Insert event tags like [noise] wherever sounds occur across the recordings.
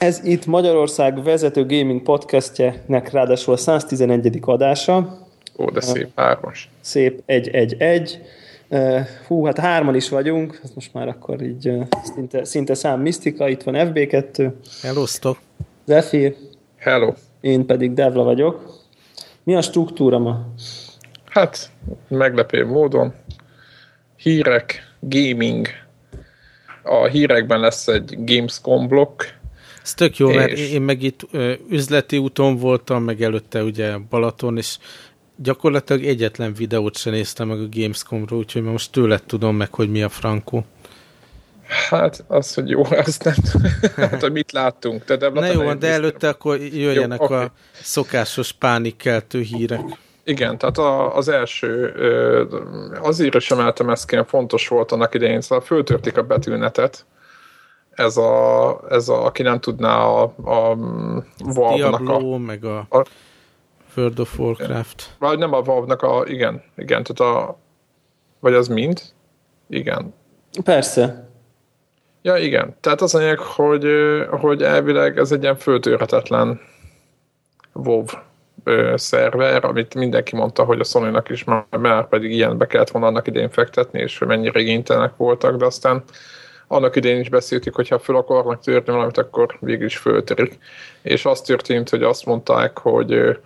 Ez itt Magyarország vezető gaming podcastjenek ráadásul a 111. adása. Ó, de szép hármas. Szép 1-1-1. Hú, hát hárman is vagyunk, ez most már akkor így szinte, szinte szám misztika, itt van FB2. Hello, Zephyr. Hello. Én pedig Devla vagyok. Mi a struktúra ma? Hát, meglepő módon. Hírek, gaming. A hírekben lesz egy Gamescom blokk, ez tök jó, és... mert én meg itt üzleti úton voltam, meg előtte ugye Balaton, és gyakorlatilag egyetlen videót sem néztem meg a Gamescomról, úgyhogy most tőled tudom meg, hogy mi a frankó. Hát, az, hogy jó, [laughs] azt nem hát, hogy mit láttunk. De, de Na jó, de előtte akkor jöjjenek jó, okay. a szokásos pánikkeltő hírek. Igen, tehát a, az első, azért sem emeltem ezt, fontos volt annak idején, szóval föltörték a betűnetet, ez a, ez a aki nem tudná a, a Valve-nak a... meg a, a World of Warcraft. Vagy nem a Valve-nak a, igen, igen, tehát a, vagy az mind? Igen. Persze. Ja, igen. Tehát az anyag, hogy, hogy elvileg ez egy ilyen föltörhetetlen WoW szerver, amit mindenki mondta, hogy a sony is már, már pedig ilyenbe kellett volna annak idején fektetni, és hogy mennyire igénytelenek voltak, de aztán annak idején is beszéltük, hogy ha fel akarnak törni valamit, akkor végül is föltörik. És az történt, hogy azt mondták, hogy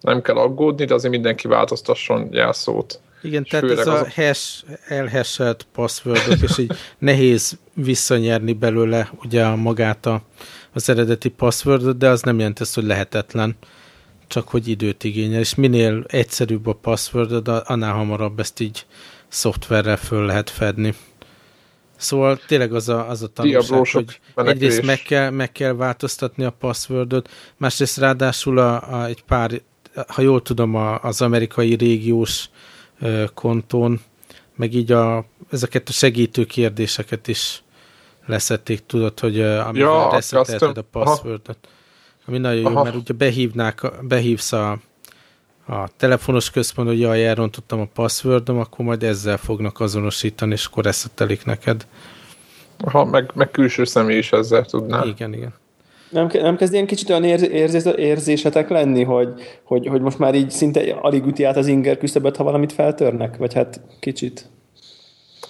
nem kell aggódni, de azért mindenki változtasson jelszót. Igen, és tehát ez a hash, elhesselt passwordot, és így [laughs] nehéz visszanyerni belőle ugye magát a, az eredeti passwordot, de az nem jelent ezt, hogy lehetetlen, csak hogy időt igényel, és minél egyszerűbb a passwordod, annál hamarabb ezt így szoftverrel föl lehet fedni. Szóval tényleg az a, az a tanulság, hogy menekülés. egyrészt meg kell, meg kell változtatni a passwordot, másrészt ráadásul a, a, egy pár, ha jól tudom, a, az amerikai régiós ö, kontón, meg így a, ezeket a segítő kérdéseket is leszették, tudod, hogy amivel ja, reszetelted a passwordot. Ami nagyon jó, Aha. mert ugye behívnák, behívsz a a telefonos központ, hogy jaj, elrontottam a passwordom, akkor majd ezzel fognak azonosítani, és akkor eszetelik neked. Ha, meg, meg külső személy is ezzel tudná. Igen, igen. Nem, nem kezd ilyen kicsit olyan érzés, érzésetek lenni, hogy, hogy, hogy most már így szinte alig üti át az inger küszöböt, ha valamit feltörnek? Vagy hát kicsit?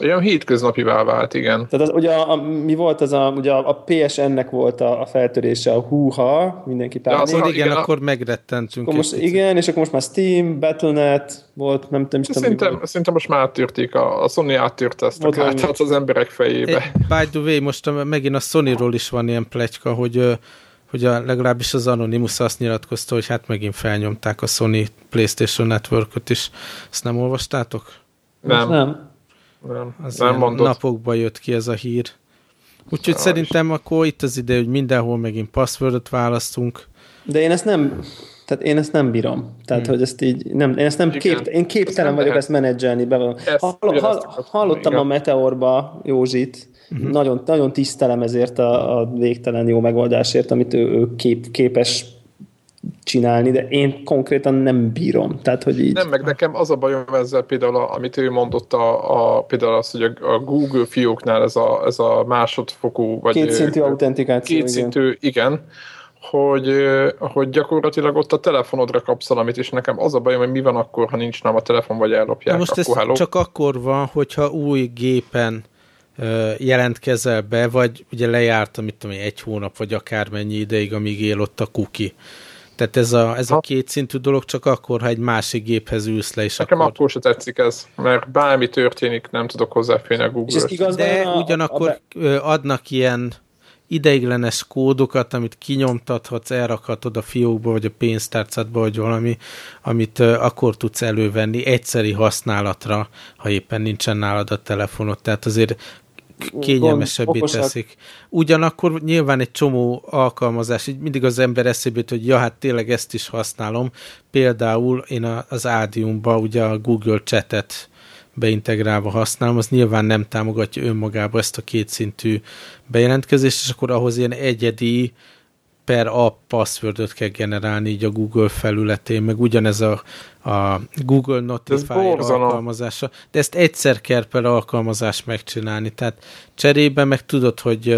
Olyan hétköznapivá vált, igen. Tehát az, ugye a, a, mi volt az a, ugye a PSN-nek volt a, a feltörése, a húha, mindenki pár. Ja, igen, igen, akkor megrettentünk. Akkor most, igen, és akkor most már Steam, Battle.net volt, nem tudom, is szerintem, szerintem most már áttűrték, a, a Sony áttűrte ezt a kártyát az emberek fejébe. By the way, most a, megint a Sony-ról is van ilyen pletyka, hogy hogy a, legalábbis az Anonymous azt nyilatkozta, hogy hát megint felnyomták a Sony PlayStation Network-öt is. Ezt nem olvastátok? Nem. nem. Nem, az nem mondod. napokban jött ki ez a hír. Úgyhogy ja, szerintem is. akkor itt az ide, hogy mindenhol megint passwordot választunk. De én ezt nem, tehát én ezt nem bírom. Tehát, hmm. hogy ezt így, nem, én ezt nem kép, én képtelen ezt vagyok lehet. ezt menedzselni. Be, Hall, hall, hallottam igen. a Meteorba Józsit, uh-huh. nagyon, nagyon tisztelem ezért a, a végtelen jó megoldásért, amit ő, ő kép, képes csinálni, de én konkrétan nem bírom. Tehát, hogy így... Nem, meg nekem az a bajom ezzel például, amit ő mondott, a, a, például az, hogy a, a Google fióknál ez a, ez a másodfokú, vagy... Kétszintű autentikáció. Kétszintű, igen. igen hogy, hogy gyakorlatilag ott a telefonodra kapsz valamit, és nekem az a bajom, hogy mi van akkor, ha nincs nem a telefon, vagy ellopják. Na most akkor, ez hello. csak akkor van, hogyha új gépen jelentkezel be, vagy ugye lejárt, amit tudom, egy hónap, vagy akármennyi ideig, amíg él ott a kuki. Tehát ez a, ez a kétszintű dolog csak akkor, ha egy másik géphez ülsz le, és Nekem akkor... akkor se tetszik ez, mert bármi történik, nem tudok hozzáférni a google De a, ugyanakkor a be... adnak ilyen ideiglenes kódokat, amit kinyomtathatsz, elrakhatod a fiókba, vagy a pénztárcádba, vagy valami, amit akkor tudsz elővenni egyszeri használatra, ha éppen nincsen nálad a telefonod. Tehát azért kényelmesebbé teszik. Ugyanakkor nyilván egy csomó alkalmazás, így mindig az ember eszébe jut, hogy ja, hát tényleg ezt is használom. Például én az Ádiumba ugye a Google Chat-et beintegrálva használom, az nyilván nem támogatja önmagába ezt a kétszintű bejelentkezést, és akkor ahhoz ilyen egyedi per app passwordot kell generálni így a Google felületén, meg ugyanez a, a Google Notifier alkalmazása, de ezt egyszer kell per alkalmazás megcsinálni, tehát cserébe meg tudod, hogy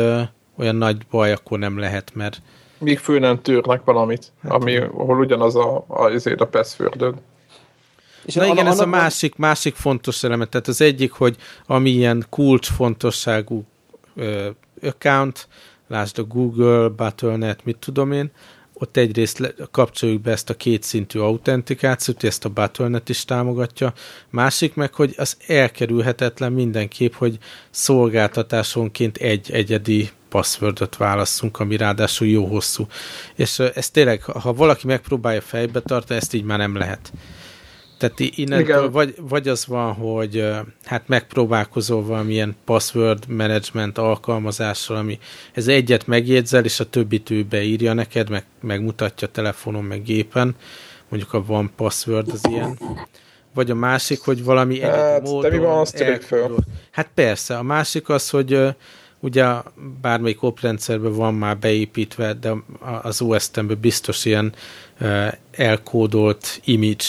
olyan nagy baj akkor nem lehet, mert míg fő nem tűrnek valamit, hát, ami, ahol ugyanaz a, a, azért a password és Na igen, ez a másik, másik fontos elemet. Tehát az egyik, hogy ami ilyen kulcsfontosságú ö, account, lásd a Google, Battle.net, mit tudom én, ott egyrészt kapcsoljuk be ezt a kétszintű autentikációt, ezt a Battle.net is támogatja. Másik meg, hogy az elkerülhetetlen mindenképp, hogy szolgáltatásonként egy egyedi passwordot válasszunk, ami ráadásul jó hosszú. És ez tényleg, ha valaki megpróbálja fejbe tartani, ezt így már nem lehet. Tehát innentől vagy, vagy az van, hogy hát megpróbálkozol valamilyen password management alkalmazással, ami ez egyet megjegyzel, és a többit ő beírja neked, meg, megmutatja telefonon, meg gépen. Mondjuk a van password az ilyen. Vagy a másik, hogy valami hát, módon... De mi van, azt föl. Hát persze, a másik az, hogy ugye bármelyik oprendszerben van már beépítve, de az OS-ben biztos ilyen elkódolt image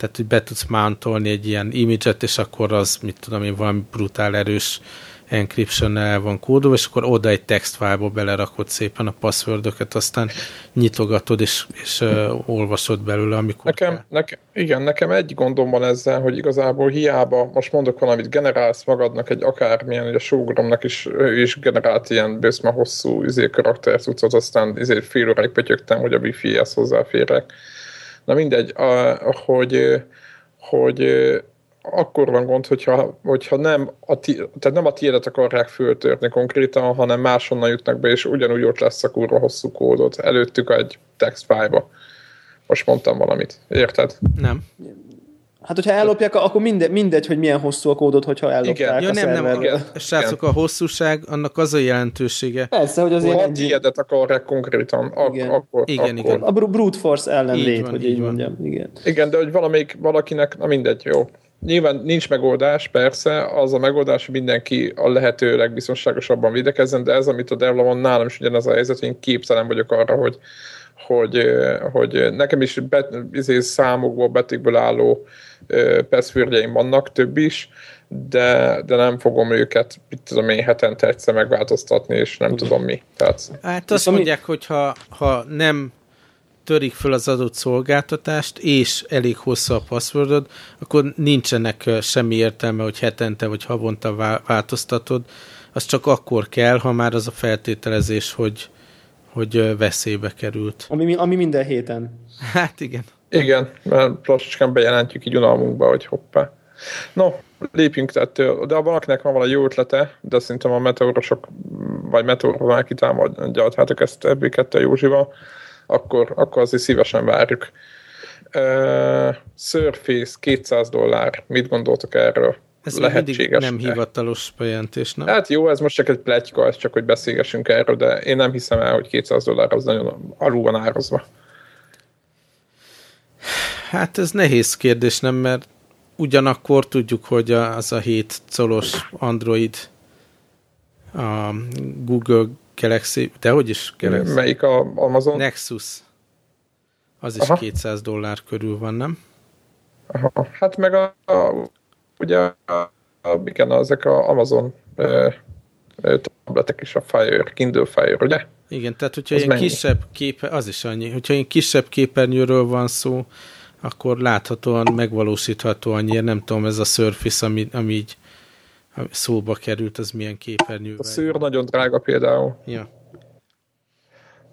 tehát hogy be tudsz mountolni egy ilyen image-et, és akkor az, mit tudom én, valami brutál erős encryption el van kódolva, és akkor oda egy textfájba belerakod szépen a passwordöket, aztán nyitogatod, és, és uh, olvasod belőle, amikor nekem, nekem, Igen, nekem egy gondom van ezzel, hogy igazából hiába, most mondok valamit, generálsz magadnak egy akármilyen, hogy a sógromnak is, ő is generált ilyen bőszme hosszú izé, karaktercucot, aztán izé, fél óráig pötyögtem, hogy a wifi-hez hozzáférek Na mindegy, a, hogy, hogy akkor van gond, hogyha, hogyha nem, a ti, tehát nem a tiédet akarják föltörni konkrétan, hanem máshonnan jutnak be, és ugyanúgy ott lesz a kurva hosszú kódot. Előttük egy text file Most mondtam valamit. Érted? Nem. Hát, hogyha ellopják, akkor mindegy, mindegy, hogy milyen hosszú a kódot, hogyha ellopják igen. a ja, nem, nem, igen. Srácok, a hosszúság, annak az a jelentősége. Persze, hogy azért... Ha a tiédet akarják konkrétan, ak- igen. akkor... Igen, akkor. igen. A brute force ellen így lét, van, hogy így, így mondjam. Igen. igen, de hogy valamelyik valakinek, na mindegy, jó. Nyilván nincs megoldás, persze, az a megoldás, hogy mindenki a lehető legbiztonságosabban védekezzen, de ez, amit a Devla van, nálam is ugyanaz a helyzet, hogy én képtelen vagyok arra, hogy, hogy, hogy nekem is bet, izé, számokból, betékből álló passwordjeim vannak, több is, de, de nem fogom őket, mit tudom én, hetente egyszer megváltoztatni, és nem Ugye. tudom mi. Tehát, hát azt mondják, hogy ha, ha nem törik föl az adott szolgáltatást, és elég hosszú a passwordod, akkor nincsenek semmi értelme, hogy hetente vagy havonta változtatod. Az csak akkor kell, ha már az a feltételezés, hogy, hogy veszélybe került. Ami, ami minden héten. Hát igen. Igen, mert lassacskán bejelentjük így unalmunkba, hogy hoppá. No, lépjünk ettől, de ha valakinek van valami jó ötlete, de szerintem a meteorosok, vagy meteorosok már kitámadjátok ezt ebből kettő Józsival, akkor, akkor azért szívesen várjuk. Uh, Surface 200 dollár, mit gondoltok erről? Ez Lehetséges nem hivatalos bejelentés, nem? Hát jó, ez most csak egy pletyka, ez csak, hogy beszélgessünk erről, de én nem hiszem el, hogy 200 dollár az nagyon alul van árazva. Hát ez nehéz kérdés, nem? Mert ugyanakkor tudjuk, hogy az a 7 colos Android a Google Galaxy, de hogy is Galaxy? Melyik a Amazon? Nexus. Az is Aha. 200 dollár körül van, nem? Aha. Hát meg a, a ugye a, a, igen, ezek a Amazon ö, tabletek is a Fire, Kindle Fire, ugye? Igen, tehát hogyha az ilyen mennyi? kisebb képe, az is annyi, hogyha ilyen kisebb képernyőről van szó, akkor láthatóan megvalósítható annyira, nem tudom, ez a Surface, ami, ami így szóba került, az milyen képernyő. A szőr nagyon drága például. Ja.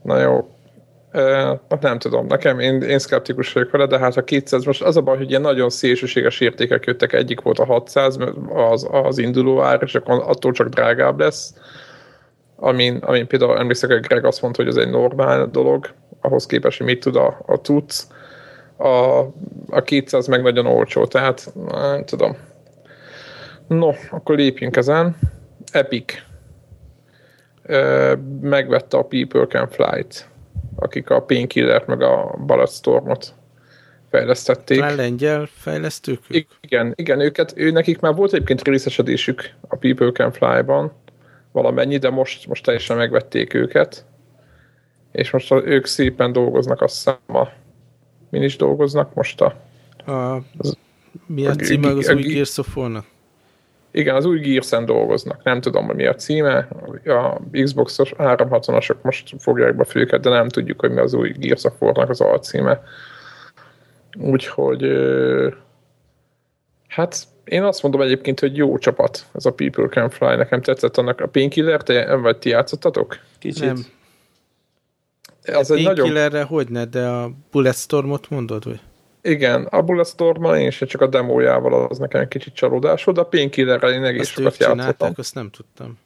Na jó. Hát nem tudom, nekem én, én szkeptikus vagyok vele, de hát a 200, most az a baj, hogy ilyen nagyon szélsőséges értékek jöttek, egyik volt a 600, az, az induló ár, és akkor attól csak drágább lesz. Amin, amin például emlékszek, hogy Greg azt mondta, hogy ez egy normál dolog, ahhoz képest, hogy mit tud a, a tudsz a, a 200 meg nagyon olcsó, tehát nem tudom. No, akkor lépjünk ezen. Epic megvette a People Can Fly-t, akik a Painkiller meg a Balletstormot fejlesztették. Talán lengyel fejlesztők? Igen, igen, őket, ő nekik már volt egyébként részesedésük a People Can Fly-ban, valamennyi, de most, most teljesen megvették őket, és most ők szépen dolgoznak azt hiszem a min is dolgoznak most a... a az, mi a címe az új Gears of War-nak? Igen, az új gears dolgoznak. Nem tudom, hogy mi a címe. A Xbox-os 360-asok most fogják be főket, de nem tudjuk, hogy mi az új Gears of War-nak az alcíme. Úgyhogy hát én azt mondom egyébként, hogy jó csapat ez a People Can Fly. Nekem tetszett annak a Painkiller, te, vagy ti játszottatok? Kicsit. Nem. Az egy nagyon... hogy ne, de a Bulletstormot mondod, vagy? Igen, a bulletstorm én is csak a demójával az nekem egy kicsit csalódás volt, de a Painkillerrel én egész azt sokat játszottam. azt nem tudtam.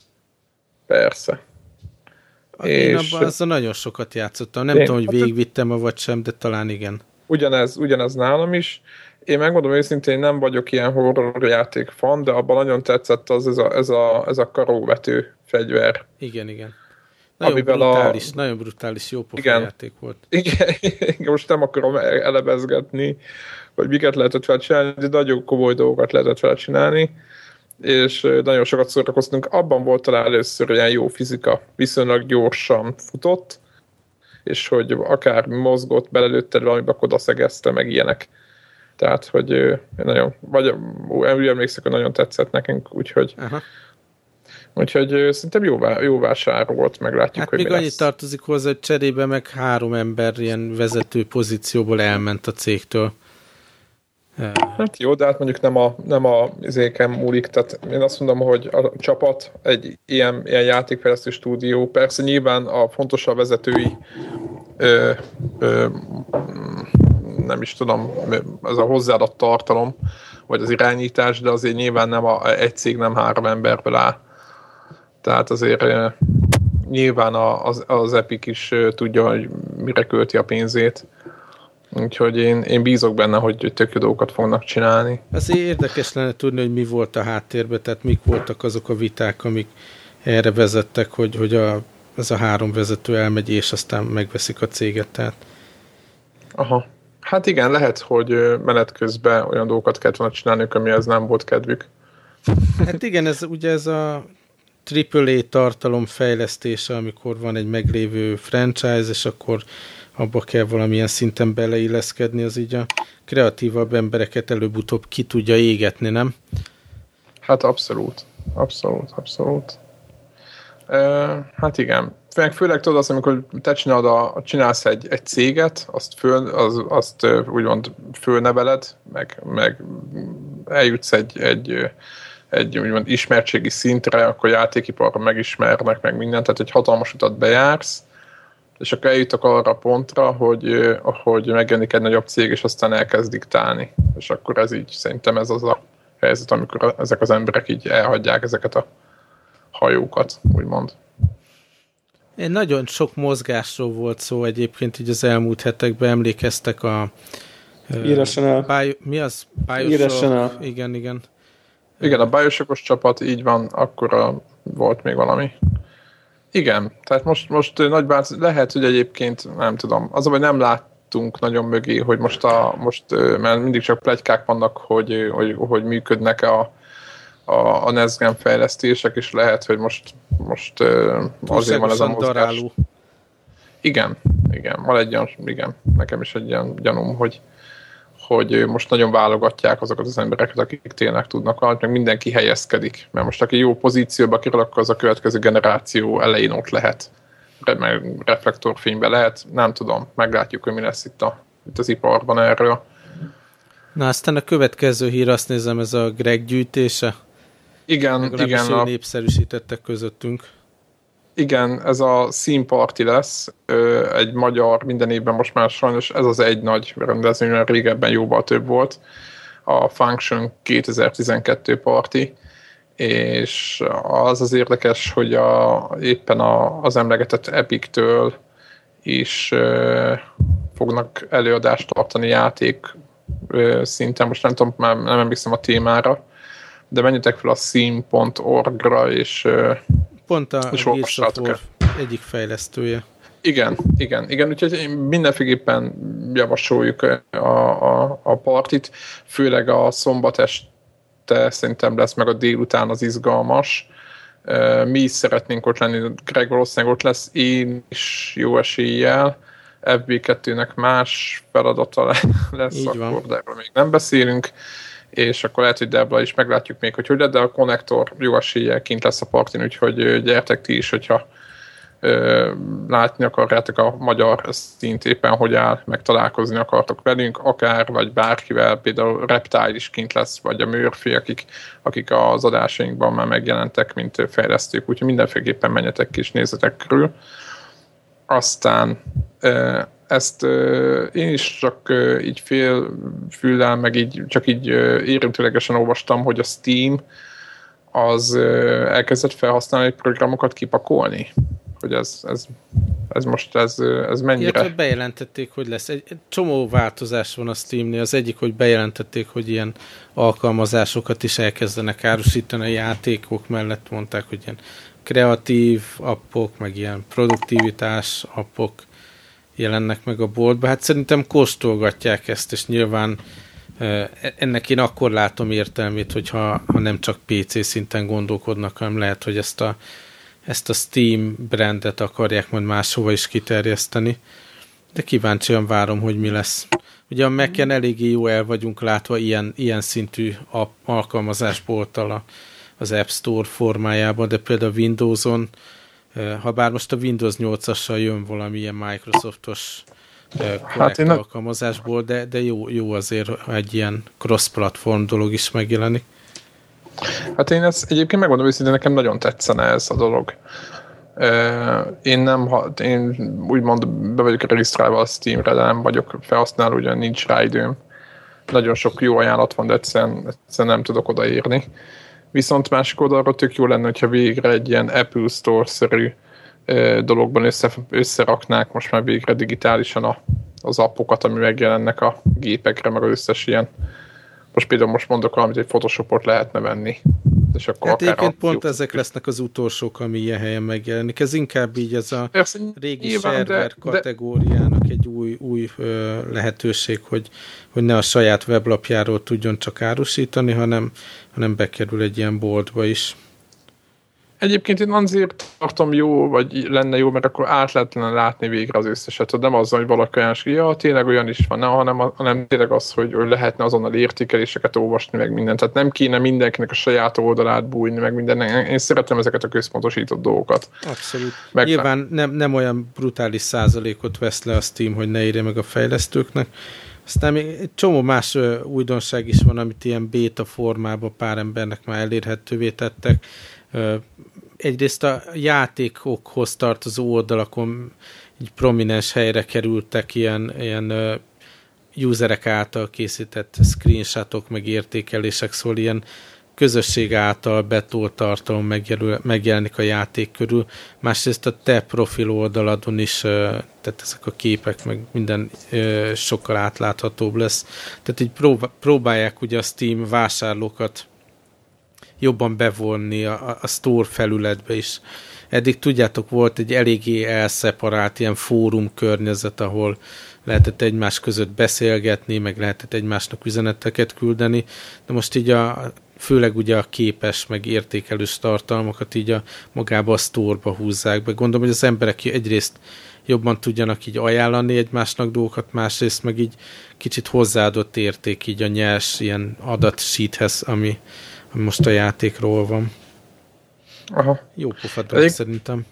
Persze. Én és... abban azzal nagyon sokat játszottam. Nem én, tudom, hogy végigvittem-e vagy sem, de talán igen. Ugyanez, ugyanez nálam is. Én megmondom őszintén, nem vagyok ilyen horror játék fan, de abban nagyon tetszett az ez a, ez a, ez a karóvető fegyver. Igen, igen. Nagyon brutális, a... nagyon brutális, jó igen, játék volt. Igen, [laughs] igen, most nem akarom elebezgetni, hogy miket lehetett fel csinálni, de nagyon komoly dolgokat lehetett fel csinálni, és nagyon sokat szórakoztunk. Abban volt talán először olyan jó fizika, viszonylag gyorsan futott, és hogy akár mozgott, belelőtted valamibe, akkor odaszegezte, meg ilyenek. Tehát, hogy nagyon, vagy úgy emlékszek, hogy nagyon tetszett nekünk, úgyhogy Aha. Úgyhogy szerintem jó, jó vásár volt, meglátjuk, hát hogy még mi annyit lesz. tartozik hozzá, hogy cserébe meg három ember ilyen vezető pozícióból elment a cégtől. Hát jó, de hát mondjuk nem a, nem a izéken múlik, tehát én azt mondom, hogy a csapat egy ilyen, ilyen játékfejlesztő stúdió, persze nyilván a fontos a vezetői ö, ö, nem is tudom, ez a hozzáadott tartalom, vagy az irányítás, de azért nyilván nem a, egy cég nem három emberből áll. Tehát azért nyilván az, az Epic is tudja, hogy mire költi a pénzét. Úgyhogy én, én bízok benne, hogy tök jó dolgokat fognak csinálni. Azért érdekes lenne tudni, hogy mi volt a háttérben, tehát mik voltak azok a viták, amik erre vezettek, hogy, hogy a, ez a három vezető elmegy, és aztán megveszik a céget. Tehát. Aha. Hát igen, lehet, hogy menet közben olyan dolgokat kellett volna csinálni, ez nem volt kedvük. Hát igen, ez ugye ez a AAA tartalom fejlesztése, amikor van egy meglévő franchise, és akkor abba kell valamilyen szinten beleilleszkedni, az így a kreatívabb embereket előbb-utóbb ki tudja égetni, nem? Hát abszolút. Abszolút, abszolút. E, hát igen. Főleg, főleg tudod azt, amikor te csinálod a, csinálsz egy, egy céget, azt, föl, az, azt úgymond fölneveled, meg, meg eljutsz egy, egy egy úgymond ismertségi szintre, akkor játékiparra megismernek meg mindent, tehát egy hatalmas utat bejársz, és akkor eljutok arra a pontra, hogy, hogy megjelenik egy nagyobb cég, és aztán elkezd diktálni. És akkor ez így, szerintem ez az a helyzet, amikor ezek az emberek így elhagyják ezeket a hajókat, úgymond. Én nagyon sok mozgásról volt szó egyébként így az elmúlt hetekben, emlékeztek a Irrational. mi az? Irrational. Igen, igen. Igen, a bajosokos csapat, így van, akkor volt még valami. Igen, tehát most, most nagy bánc, lehet, hogy egyébként nem tudom, az, hogy nem láttunk nagyon mögé, hogy most, a, most mert mindig csak plegykák vannak, hogy, hogy, hogy működnek a, a, a Nesgen fejlesztések, és lehet, hogy most, most azért van ez a mozgás. Daráló. Igen, igen, van egy ilyen, igen, nekem is egy ilyen gyanúm, hogy, hogy most nagyon válogatják azokat az embereket, akik tényleg tudnak valamit, meg mindenki helyezkedik. Mert most aki jó pozícióba kerül, akkor az a következő generáció elején ott lehet. Meg reflektorfénybe lehet, nem tudom, meglátjuk, hogy mi lesz itt, a, itt az iparban erről. Na aztán a következő hír, azt nézem, ez a Greg gyűjtése. Igen, igen. A... népszerűsítettek közöttünk. Igen, ez a színparti lesz, egy magyar, minden évben most már sajnos ez az egy nagy rendezvény, mert régebben jóval több volt, a Function 2012 parti, és az az érdekes, hogy a, éppen a, az emlegetett Epic-től is fognak előadást tartani játék szinten, most nem tudom, már nem emlékszem a témára, de menjetek fel a scene.org-ra, és Pont a Gears of War egyik fejlesztője. Igen, igen, igen, úgyhogy mindenféleképpen javasoljuk a, a, a partit, főleg a szombat este szerintem lesz, meg a délután az izgalmas. Mi is szeretnénk ott lenni, Greg valószínűleg ott lesz, én is jó eséllyel. FB2-nek más feladata [laughs] lesz, Így akkor, van. de erről még nem beszélünk és akkor lehet, hogy Debla is meglátjuk még, hogy hogy lehet, de a konnektor jó kint lesz a partin, úgyhogy gyertek ti is, hogyha ö, látni akarjátok a magyar szint éppen, hogy áll, meg találkozni akartok velünk, akár, vagy bárkivel, például Reptile is kint lesz, vagy a Murphy, akik, akik az adásainkban már megjelentek, mint fejlesztők, úgyhogy mindenféleképpen menjetek ki és nézzetek körül. Aztán ö, ezt én is csak így fél füllel, meg így csak így érintőlegesen olvastam, hogy a Steam az elkezdett felhasználni programokat kipakolni hogy ez, ez, ez most ez, ez mennyire... Illetve bejelentették, hogy lesz. Egy, egy csomó változás van a Steamnél. Az egyik, hogy bejelentették, hogy ilyen alkalmazásokat is elkezdenek árusítani a játékok mellett. Mondták, hogy ilyen kreatív appok, meg ilyen produktivitás appok jelennek meg a boltba. Hát szerintem kóstolgatják ezt, és nyilván ennek én akkor látom értelmét, hogyha ha nem csak PC szinten gondolkodnak, hanem lehet, hogy ezt a ezt a Steam brandet akarják majd máshova is kiterjeszteni, de kíváncsian várom, hogy mi lesz. Ugye a Mac-en eléggé jó el vagyunk látva ilyen, ilyen szintű alkalmazásbolttal az App Store formájában, de például Windows-on, ha bár most a Windows 8-assal jön valamilyen Microsoftos hát én alkalmazásból, de, de jó, jó azért, ha egy ilyen cross-platform dolog is megjelenik. Hát én ezt egyébként megmondom őszintén, nekem nagyon tetszene ez a dolog. Én nem, én úgymond be vagyok regisztrálva a Steamre, de nem vagyok felhasználó, ugyan nincs rá időm. Nagyon sok jó ajánlat van, de egyszerűen, egyszerűen nem tudok odaírni. Viszont másik oldalról tök jó lenne, hogyha végre egy ilyen Apple Store-szerű dologban össze, összeraknák most már végre digitálisan a, az appokat, ami megjelennek a gépekre, meg az összes ilyen most például most mondok valamit, hogy Photoshopot lehetne venni. És akkor hát egyébként pont ezek lesznek az utolsók, ami ilyen helyen megjelenik. Ez inkább így ez a Persze, régi nyilván, server de, kategóriának egy új, új ö, lehetőség, hogy, hogy ne a saját weblapjáról tudjon csak árusítani, hanem, hanem bekerül egy ilyen boltba is. Egyébként én azért tartom jó, vagy lenne jó, mert akkor át lehetne látni végre az összeset. Nem az, hogy valaki olyan, ja, tényleg olyan is van, hanem, hanem tényleg az, hogy lehetne azonnal értékeléseket olvasni, meg mindent. Tehát nem kéne mindenkinek a saját oldalát bújni, meg minden. Én szeretem ezeket a központosított dolgokat. Abszolút. Meg Nyilván nem, nem olyan brutális százalékot vesz le a Steam, hogy ne írja meg a fejlesztőknek, aztán még egy csomó más újdonság is van, amit ilyen beta formában pár embernek már elérhetővé tettek. Egyrészt a játékokhoz tartozó oldalakon egy prominens helyre kerültek ilyen, ilyen userek által készített screenshotok, meg értékelések, szóval ilyen közösség által betolt tartalom megjelöl, megjelenik a játék körül. Másrészt a te profil oldaladon is, tehát ezek a képek, meg minden sokkal átláthatóbb lesz. Tehát így próbálják ugye a Steam vásárlókat jobban bevonni a, a store felületbe is. Eddig tudjátok, volt egy eléggé elszeparált ilyen fórum környezet, ahol lehetett egymás között beszélgetni, meg lehetett egymásnak üzeneteket küldeni, de most így a, főleg ugye a képes, meg értékelős tartalmakat így a magába a sztorba húzzák be. Gondolom, hogy az emberek egyrészt jobban tudjanak így ajánlani egymásnak dolgokat, másrészt meg így kicsit hozzáadott érték így a nyers ilyen adatsíthez, ami, most a játékról van. Aha. Jó pofa dolog szerintem.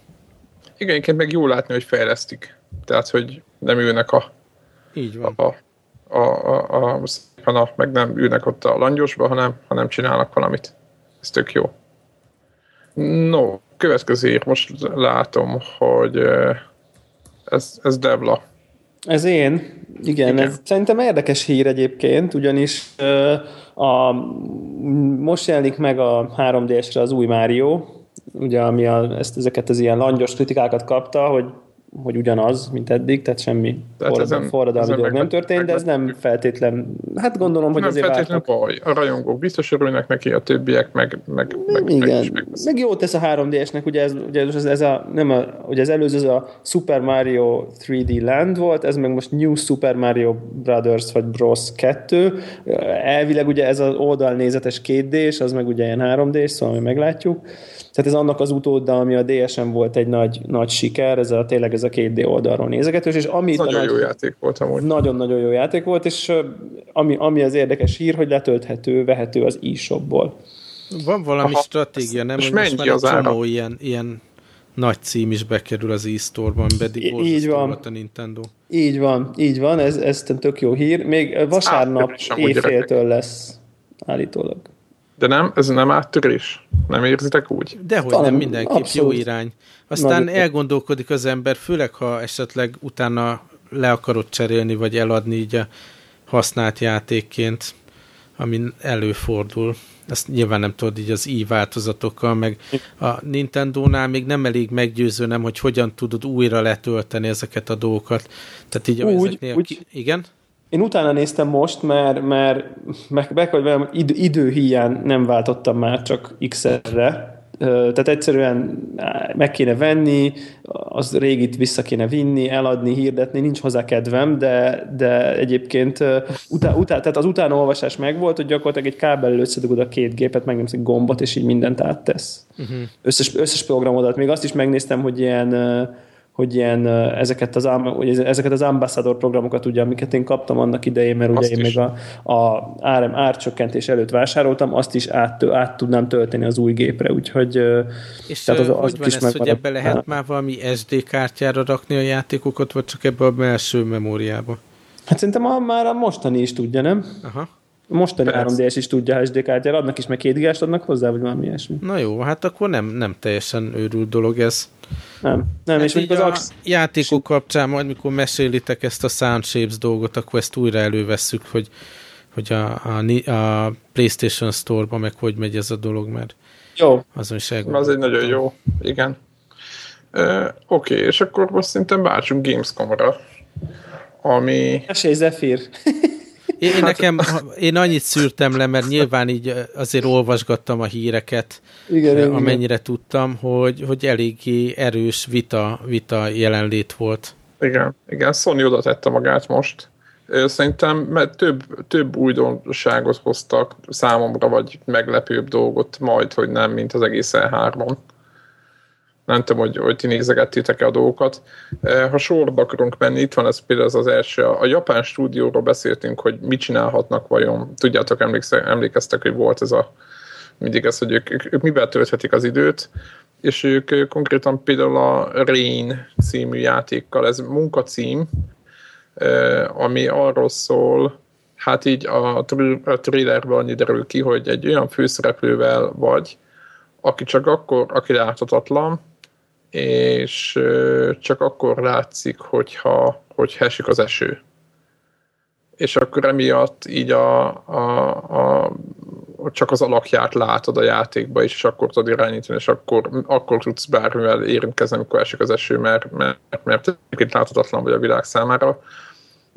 Igen, egyébként meg jó látni, hogy fejlesztik. Tehát, hogy nem ülnek a így van. A, a, a, a, a, a, meg nem ülnek ott a langyosba, hanem, hanem csinálnak valamit. Ez tök jó. No, következő ér, most látom, hogy ez, ez Devla. Ez én. Igen, Igen, ez szerintem érdekes hír egyébként, ugyanis a, most jelenik meg a 3DS-re az új Mario, ugye, ami a, ezt, ezeket az ilyen langyos kritikákat kapta, hogy hogy ugyanaz, mint eddig, tehát semmi tehát forradalmi dolog nem történt, de ez nem feltétlen, hát gondolom, hogy nem azért feltétlen baj. A rajongók biztos örülnek neki, a többiek meg, meg, meg, Igen. meg, meg jó tesz a 3D-esnek, ugye ez, ugye ez, ez a, nem a, ugye az előző az a Super Mario 3D Land volt, ez meg most New Super Mario Brothers vagy Bros 2. Elvileg ugye ez az oldalnézetes 2 d az meg ugye ilyen 3D, szóval mi meglátjuk. Tehát ez annak az utóda, ami a DSM volt egy nagy, nagy siker, ez a, tényleg ez a 2D oldalról nézegetős, és ami nagyon nagy, jó játék volt amúgy. Nagyon-nagyon jó játék volt, és ami, ami az érdekes hír, hogy letölthető, vehető az e-shopból. Van valami Aha, stratégia, nem? És mennyi az ára? Ilyen, ilyen nagy cím is bekerül az e-store-ban, pedig így van. a Nintendo. Így van, így van, ez, ez tök jó hír. Még vasárnap éjféltől lesz állítólag. De nem, ez nem áttörés? Nem érzitek úgy? Dehogy Talán nem, mindenképp abszolút. jó irány. Aztán Nagy elgondolkodik az ember, főleg ha esetleg utána le akarod cserélni, vagy eladni így a használt játékként, ami előfordul. Ezt nyilván nem tudod így az i változatokkal, meg a Nintendo-nál még nem elég meggyőző, nem, hogy hogyan tudod újra letölteni ezeket a dolgokat. Tehát így úgy, ezeknél... Úgy. Igen? Én utána néztem most, mert, mert meg, meg hogy velem, idő, időhiány nem váltottam már csak X-re, tehát egyszerűen meg kéne venni, az régit vissza kéne vinni, eladni, hirdetni, nincs hozzá kedvem, de, de egyébként utá, utá, tehát az utánolvasás megvolt, hogy gyakorlatilag egy kábel előtt a két gépet, megnyomsz egy gombot, és így mindent áttesz. Uh-huh. Összes, összes programodat. Még azt is megnéztem, hogy ilyen hogy ilyen, ezeket az, hogy ezeket az ambassador programokat, ugye, amiket én kaptam annak idején, mert ugye én még a, a árem árcsökkentés előtt vásároltam, azt is át, át tudnám tölteni az új gépre, úgyhogy és tehát az, hogy van is ez, hogy ebbe lehet már valami SD kártyára rakni a játékokat, vagy csak ebbe a belső memóriába? Hát szerintem a, már a mostani is tudja, nem? Aha. Mostani 3DS is tudja SD kártyára, adnak is, meg két gigást adnak hozzá, vagy valami ilyesmi. Na jó, hát akkor nem, nem teljesen őrült dolog ez. Nem, nem, hát és így az a ax... játékok kapcsán, majd mikor mesélitek ezt a Sound Shapes dolgot, akkor ezt újra elővesszük, hogy, hogy a, a, a PlayStation Store-ba meg hogy megy ez a dolog, mert jó. azon is Az egy nagyon jó, igen. Uh, Oké, okay, és akkor most szerintem váltsunk Gamescom-ra, ami... Esély Zephyr. Én, én, nekem, én annyit szűrtem le, mert nyilván így azért olvasgattam a híreket, igen, amennyire igen. tudtam, hogy, hogy eléggé erős vita, vita jelenlét volt. Igen, igen, Sony oda tette magát most. Szerintem mert több, több újdonságot hoztak számomra, vagy meglepőbb dolgot majd, hogy nem, mint az egész E3-on nem tudom, hogy, hogy ti nézegettétek-e a dolgokat. Ha sorba akarunk menni, itt van ez például az, az első, a japán stúdióról beszéltünk, hogy mit csinálhatnak vajon. Tudjátok, emlékeztek, hogy volt ez a mindig ez, hogy ők, ők, ők mivel tölthetik az időt, és ők konkrétan például a Rain című játékkal, ez munkacím, ami arról szól, hát így a, a trailerből annyi derül ki, hogy egy olyan főszereplővel vagy, aki csak akkor, aki láthatatlan, és csak akkor látszik, hogyha, hogy esik az eső. És akkor emiatt így a, a, a, csak az alakját látod a játékba és akkor tudod irányítani, és akkor, akkor tudsz bármivel érintkezni, amikor esik az eső, mert, mert, mert egyébként láthatatlan vagy a világ számára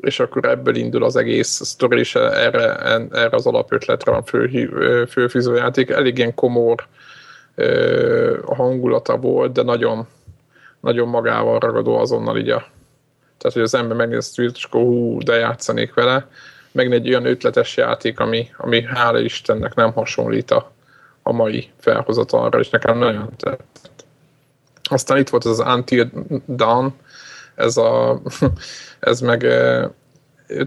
és akkor ebből indul az egész sztori, és erre, erre az alapötletre van fő, főfűző játék. Elég ilyen komor, a hangulata volt, de nagyon, nagyon magával ragadó azonnal így a tehát, hogy az ember megnéz és akkor hú, de játszanék vele. Meg egy olyan ötletes játék, ami, ami hála Istennek nem hasonlít a, a mai felhozatalra, és nekem nagyon tetszett. Aztán itt volt az Until Dawn, ez, a, [laughs] ez meg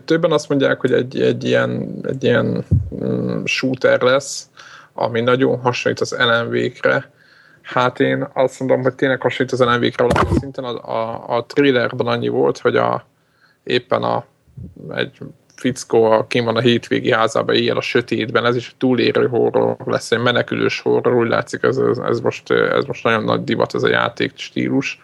többen azt mondják, hogy egy, egy ilyen, egy ilyen mm, shooter lesz, ami nagyon hasonlít az LMV-kre. Hát én azt mondom, hogy tényleg hasonlít az LMV-kre valami szinten. A, a, a trailerben annyi volt, hogy a, éppen a, egy fickó, aki van a hétvégi házában éjjel a sötétben, ez is túlérő horror lesz, egy menekülős horror, úgy látszik, ez, ez, most, ez most nagyon nagy divat ez a játék stílus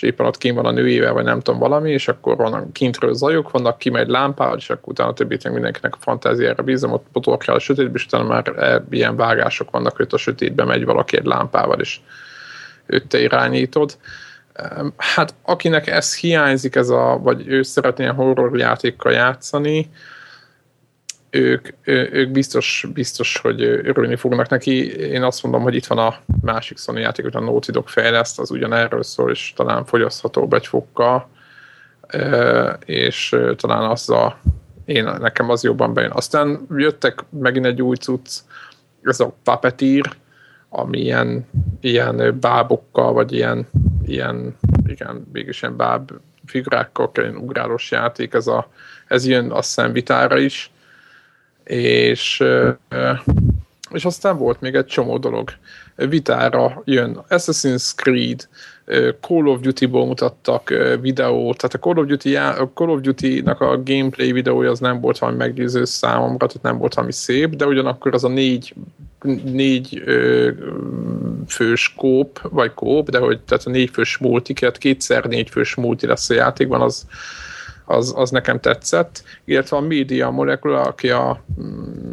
és éppen ott kint van a nőjével, vagy nem tudom valami, és akkor vannak kintről zajok, vannak, kimegy lámpával, és akkor utána többit mindenkinek a fantáziára bízom, ott botorkál a sötétbe, és utána már e, ilyen vágások vannak, hogy a sötétbe megy valaki egy lámpával, és őt te irányítod. Hát akinek ez hiányzik, ez a, vagy ő szeretné a horror játékkal játszani, ők, ők biztos, biztos, hogy örülni fognak neki. Én azt mondom, hogy itt van a másik Sony játék, a Naughty Dog fejleszt, az ugyanerről szól, és talán fogyaszthatóbb egy fokkal, és talán az a én, nekem az jobban bejön. Aztán jöttek megint egy új cucc, ez a Puppeteer, ami ilyen, ilyen bábokkal, vagy ilyen, ilyen igen, mégis ilyen báb figurákkal kell ugrálós játék, ez, a, ez jön a szemvitára is, és, és aztán volt még egy csomó dolog. Vitára jön Assassin's Creed, Call of Duty-ból mutattak videót, tehát a Call of, Duty, a Call of Duty-nak a gameplay videója az nem volt valami meggyőző számomra, tehát nem volt valami szép, de ugyanakkor az a négy, négy ö, fős kóp, vagy kóp, de hogy tehát a négy fős multiket, kétszer négy fős multi lesz a játékban, az, az, az nekem tetszett, illetve a Media Molecule, aki a,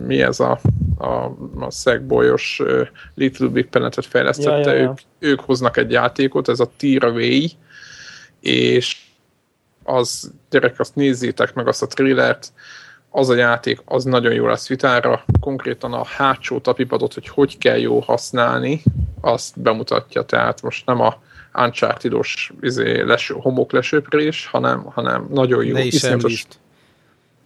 mi ez a, a, a szegbolyos Little Big Planet-et fejlesztette, ja, ja, ja. Ők, ők hoznak egy játékot, ez a Tear Away, és az, gyerek, azt nézzétek meg azt a thrillert, az a játék, az nagyon jó lesz vitára, konkrétan a hátsó tapipadot, hogy hogy kell jó használni, azt bemutatja, tehát most nem a Uncharted-os izé, leső, homoklesőprés, hanem, hanem nagyon jó. Iszonyatos,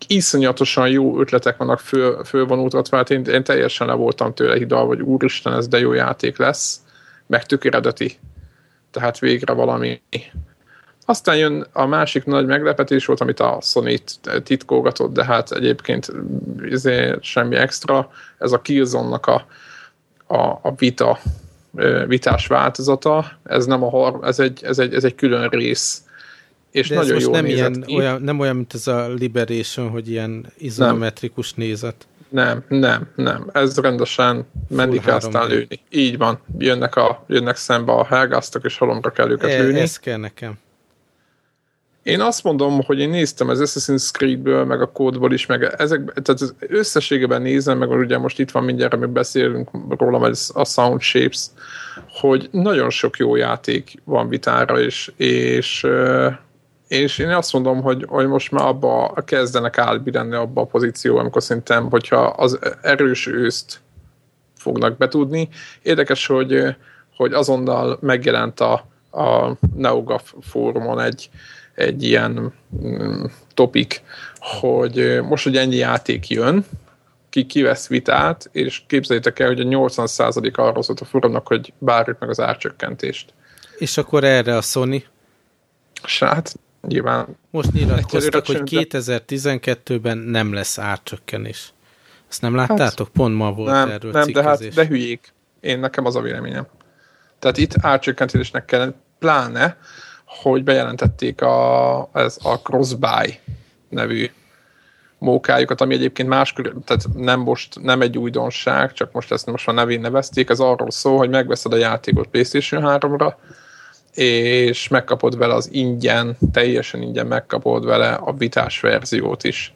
iszonyatosan jó ötletek vannak föl, fölvonultatva, hát én, én teljesen le voltam tőle hidal, hogy úristen, ez de jó játék lesz, meg tök eredeti. Tehát végre valami. Aztán jön a másik nagy meglepetés volt, amit a Sony titkolgatott, de hát egyébként izé, semmi extra. Ez a Killzone-nak a, a, a vita vitás változata, ez nem a har, ez egy, ez egy, ez egy külön rész. És De nagyon jó nem, ilyen, ki. olyan, nem olyan, mint ez a Liberation, hogy ilyen izometrikus nézet. Nem, nem, nem. Ez rendesen menni kell aztán lőni. Így van. Jönnek, a, jönnek szembe a helgáztak, és halomra kell őket e, lőni. Ez kell nekem. Én azt mondom, hogy én néztem az Assassin's Creed-ből, meg a kódból is, meg ezek, tehát az összességében nézem, meg ugye most itt van mindjárt, amit beszélünk róla, vagy a Sound Shapes, hogy nagyon sok jó játék van vitára, és, és, és én azt mondom, hogy, hogy most már abba kezdenek álbirenni abba a pozíció, amikor szerintem, hogyha az erős őszt fognak betudni. Érdekes, hogy, hogy azonnal megjelent a, a NeoGAF fórumon egy, egy ilyen mm, topik, hogy most, hogy ennyi játék jön, ki kivesz vitát, és képzeljétek el, hogy a 80% arról szólt a forumnak, hogy bárjuk meg az árcsökkentést. És akkor erre a Sony? Hát, nyilván... Most nyilatkoztak, hogy 2012-ben nem lesz árcsökkenés. Ezt nem láttátok? Hát, Pont ma volt nem, erről Nem, de hát, de hülyék. Én nekem az a véleményem. Tehát itt árcsökkentésnek kellene, pláne, hogy bejelentették a, ez a Crossbuy nevű mókájukat, ami egyébként más, tehát nem most nem egy újdonság, csak most ezt most a nevén nevezték, ez arról szól, hogy megveszed a játékot PlayStation 3-ra, és megkapod vele az ingyen, teljesen ingyen megkapod vele a vitás verziót is.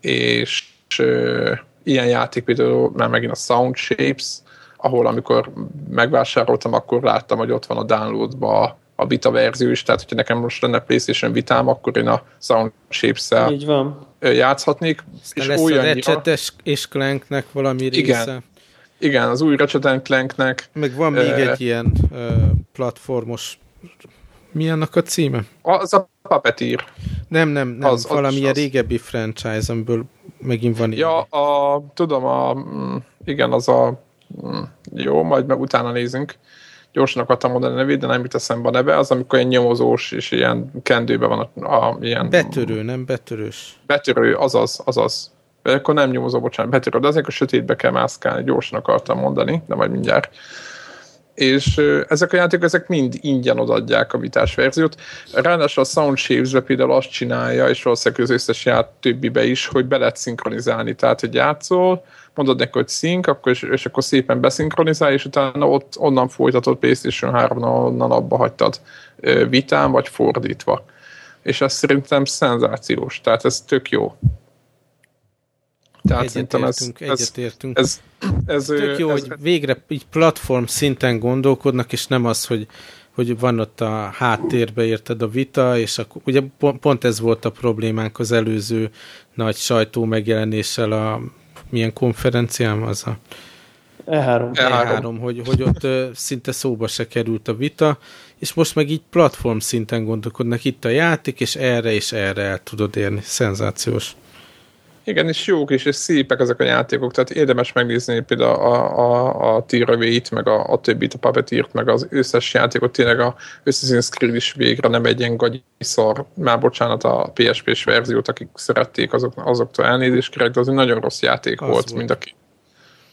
És, ö, ilyen játék például már megint a Sound Shapes, ahol amikor megvásároltam, akkor láttam, hogy ott van a downloadba a vita verzió is, tehát hogyha nekem most lenne PlayStation vitám, akkor én a Sound Shapes-szel Így van. játszhatnék. és lesz olyan a Ratchet és Clanknek valami része. Igen. Igen, az új Ratchet Clanknek. Meg van még uh, egy ilyen uh, platformos mi annak a címe? Az a Puppeteer. Nem, nem, nem. Az, valami az, régebbi franchise, amiből megint van Ja, a, tudom, a, mm, igen, az a mm, jó, majd meg utána nézünk gyorsan akartam mondani a nevét, de nem jut eszembe a neve, az amikor ilyen nyomozós és ilyen kendőben van a, a ilyen... Betörő, nem betörős. Betörő, azaz, azaz. Vagy akkor nem nyomozó, bocsánat, betörő, de azért a sötétbe kell mászkálni, gyorsan akartam mondani, de majd mindjárt. És ezek a játékok, ezek mind ingyen odaadják a vitás verziót. Ráadásul a Sound Shapes-be például azt csinálja, és valószínűleg az összes ját többibe is, hogy be lehet szinkronizálni. Tehát, hogy játszol, mondod neki, hogy szink, akkor, és, és akkor szépen beszinkronizál, és utána ott onnan folytatod PlayStation 3 onnan abba hagytad vitán, vagy fordítva. És ez szerintem szenzációs, tehát ez tök jó. Tehát szerintem ez, egyetértünk. Ez, ez, ez, tök jó, ez, hogy végre így platform szinten gondolkodnak, és nem az, hogy hogy van ott a háttérbe érted a vita, és akkor, ugye pont ez volt a problémánk az előző nagy sajtó megjelenéssel a milyen konferenciám az a E3. E3, E3 hogy, hogy ott szinte szóba se került a vita, és most meg így platform szinten gondolkodnak itt a játék, és erre és erre el tudod érni. Szenzációs. Igen, és jók is, és szépek ezek a játékok, tehát érdemes megnézni például a, a, a Tiravét, meg a, a többit, a Puppeteert, meg az összes játékot, tényleg a Assassin's Creed is végre nem egy ilyen gagyi szar, már bocsánat a PSP-s verziót, akik szerették, azok, azoktól elnézést kérek, de az egy nagyon rossz játék az volt, volt. Mind, a,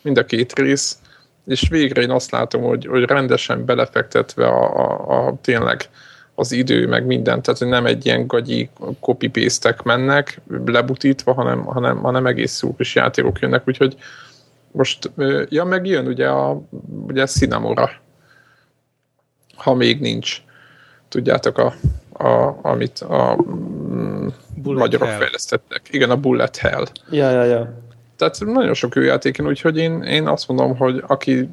mind a két rész, és végre én azt látom, hogy, hogy rendesen belefektetve a, a, a tényleg az idő, meg minden, tehát hogy nem egy ilyen gagyi copy paste mennek, lebutítva, hanem, hanem, hanem egész jó kis játékok jönnek, úgyhogy most, ja, meg jön ugye a ugye Cinnamora, ha még nincs. Tudjátok, a, a, amit a mm, magyarok Hell. fejlesztettek. Igen, a Bullet Hell. Ja, ja, ja. Tehát nagyon sok jó játéken, úgyhogy én, én azt mondom, hogy aki,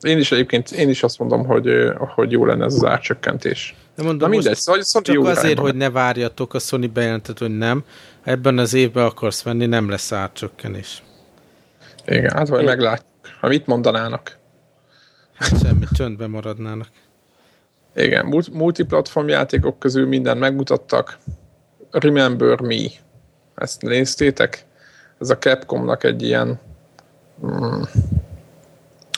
én is egyébként, én is azt mondom, hogy, hogy jó lenne ez az árcsökkentés. De mondom, Na mindegy, szóval Sony csak jó azért, hogy ne várjatok, a Sony bejelentett, hogy nem. Ebben az évben akarsz venni, nem lesz árcsökkenés. Igen, hát vagy meglátjuk. Ha mit mondanának? Hát semmit, csöndben maradnának. Igen, multiplatform játékok közül minden megmutattak. Remember Me. Ezt néztétek? Ez a Capcomnak egy ilyen mm,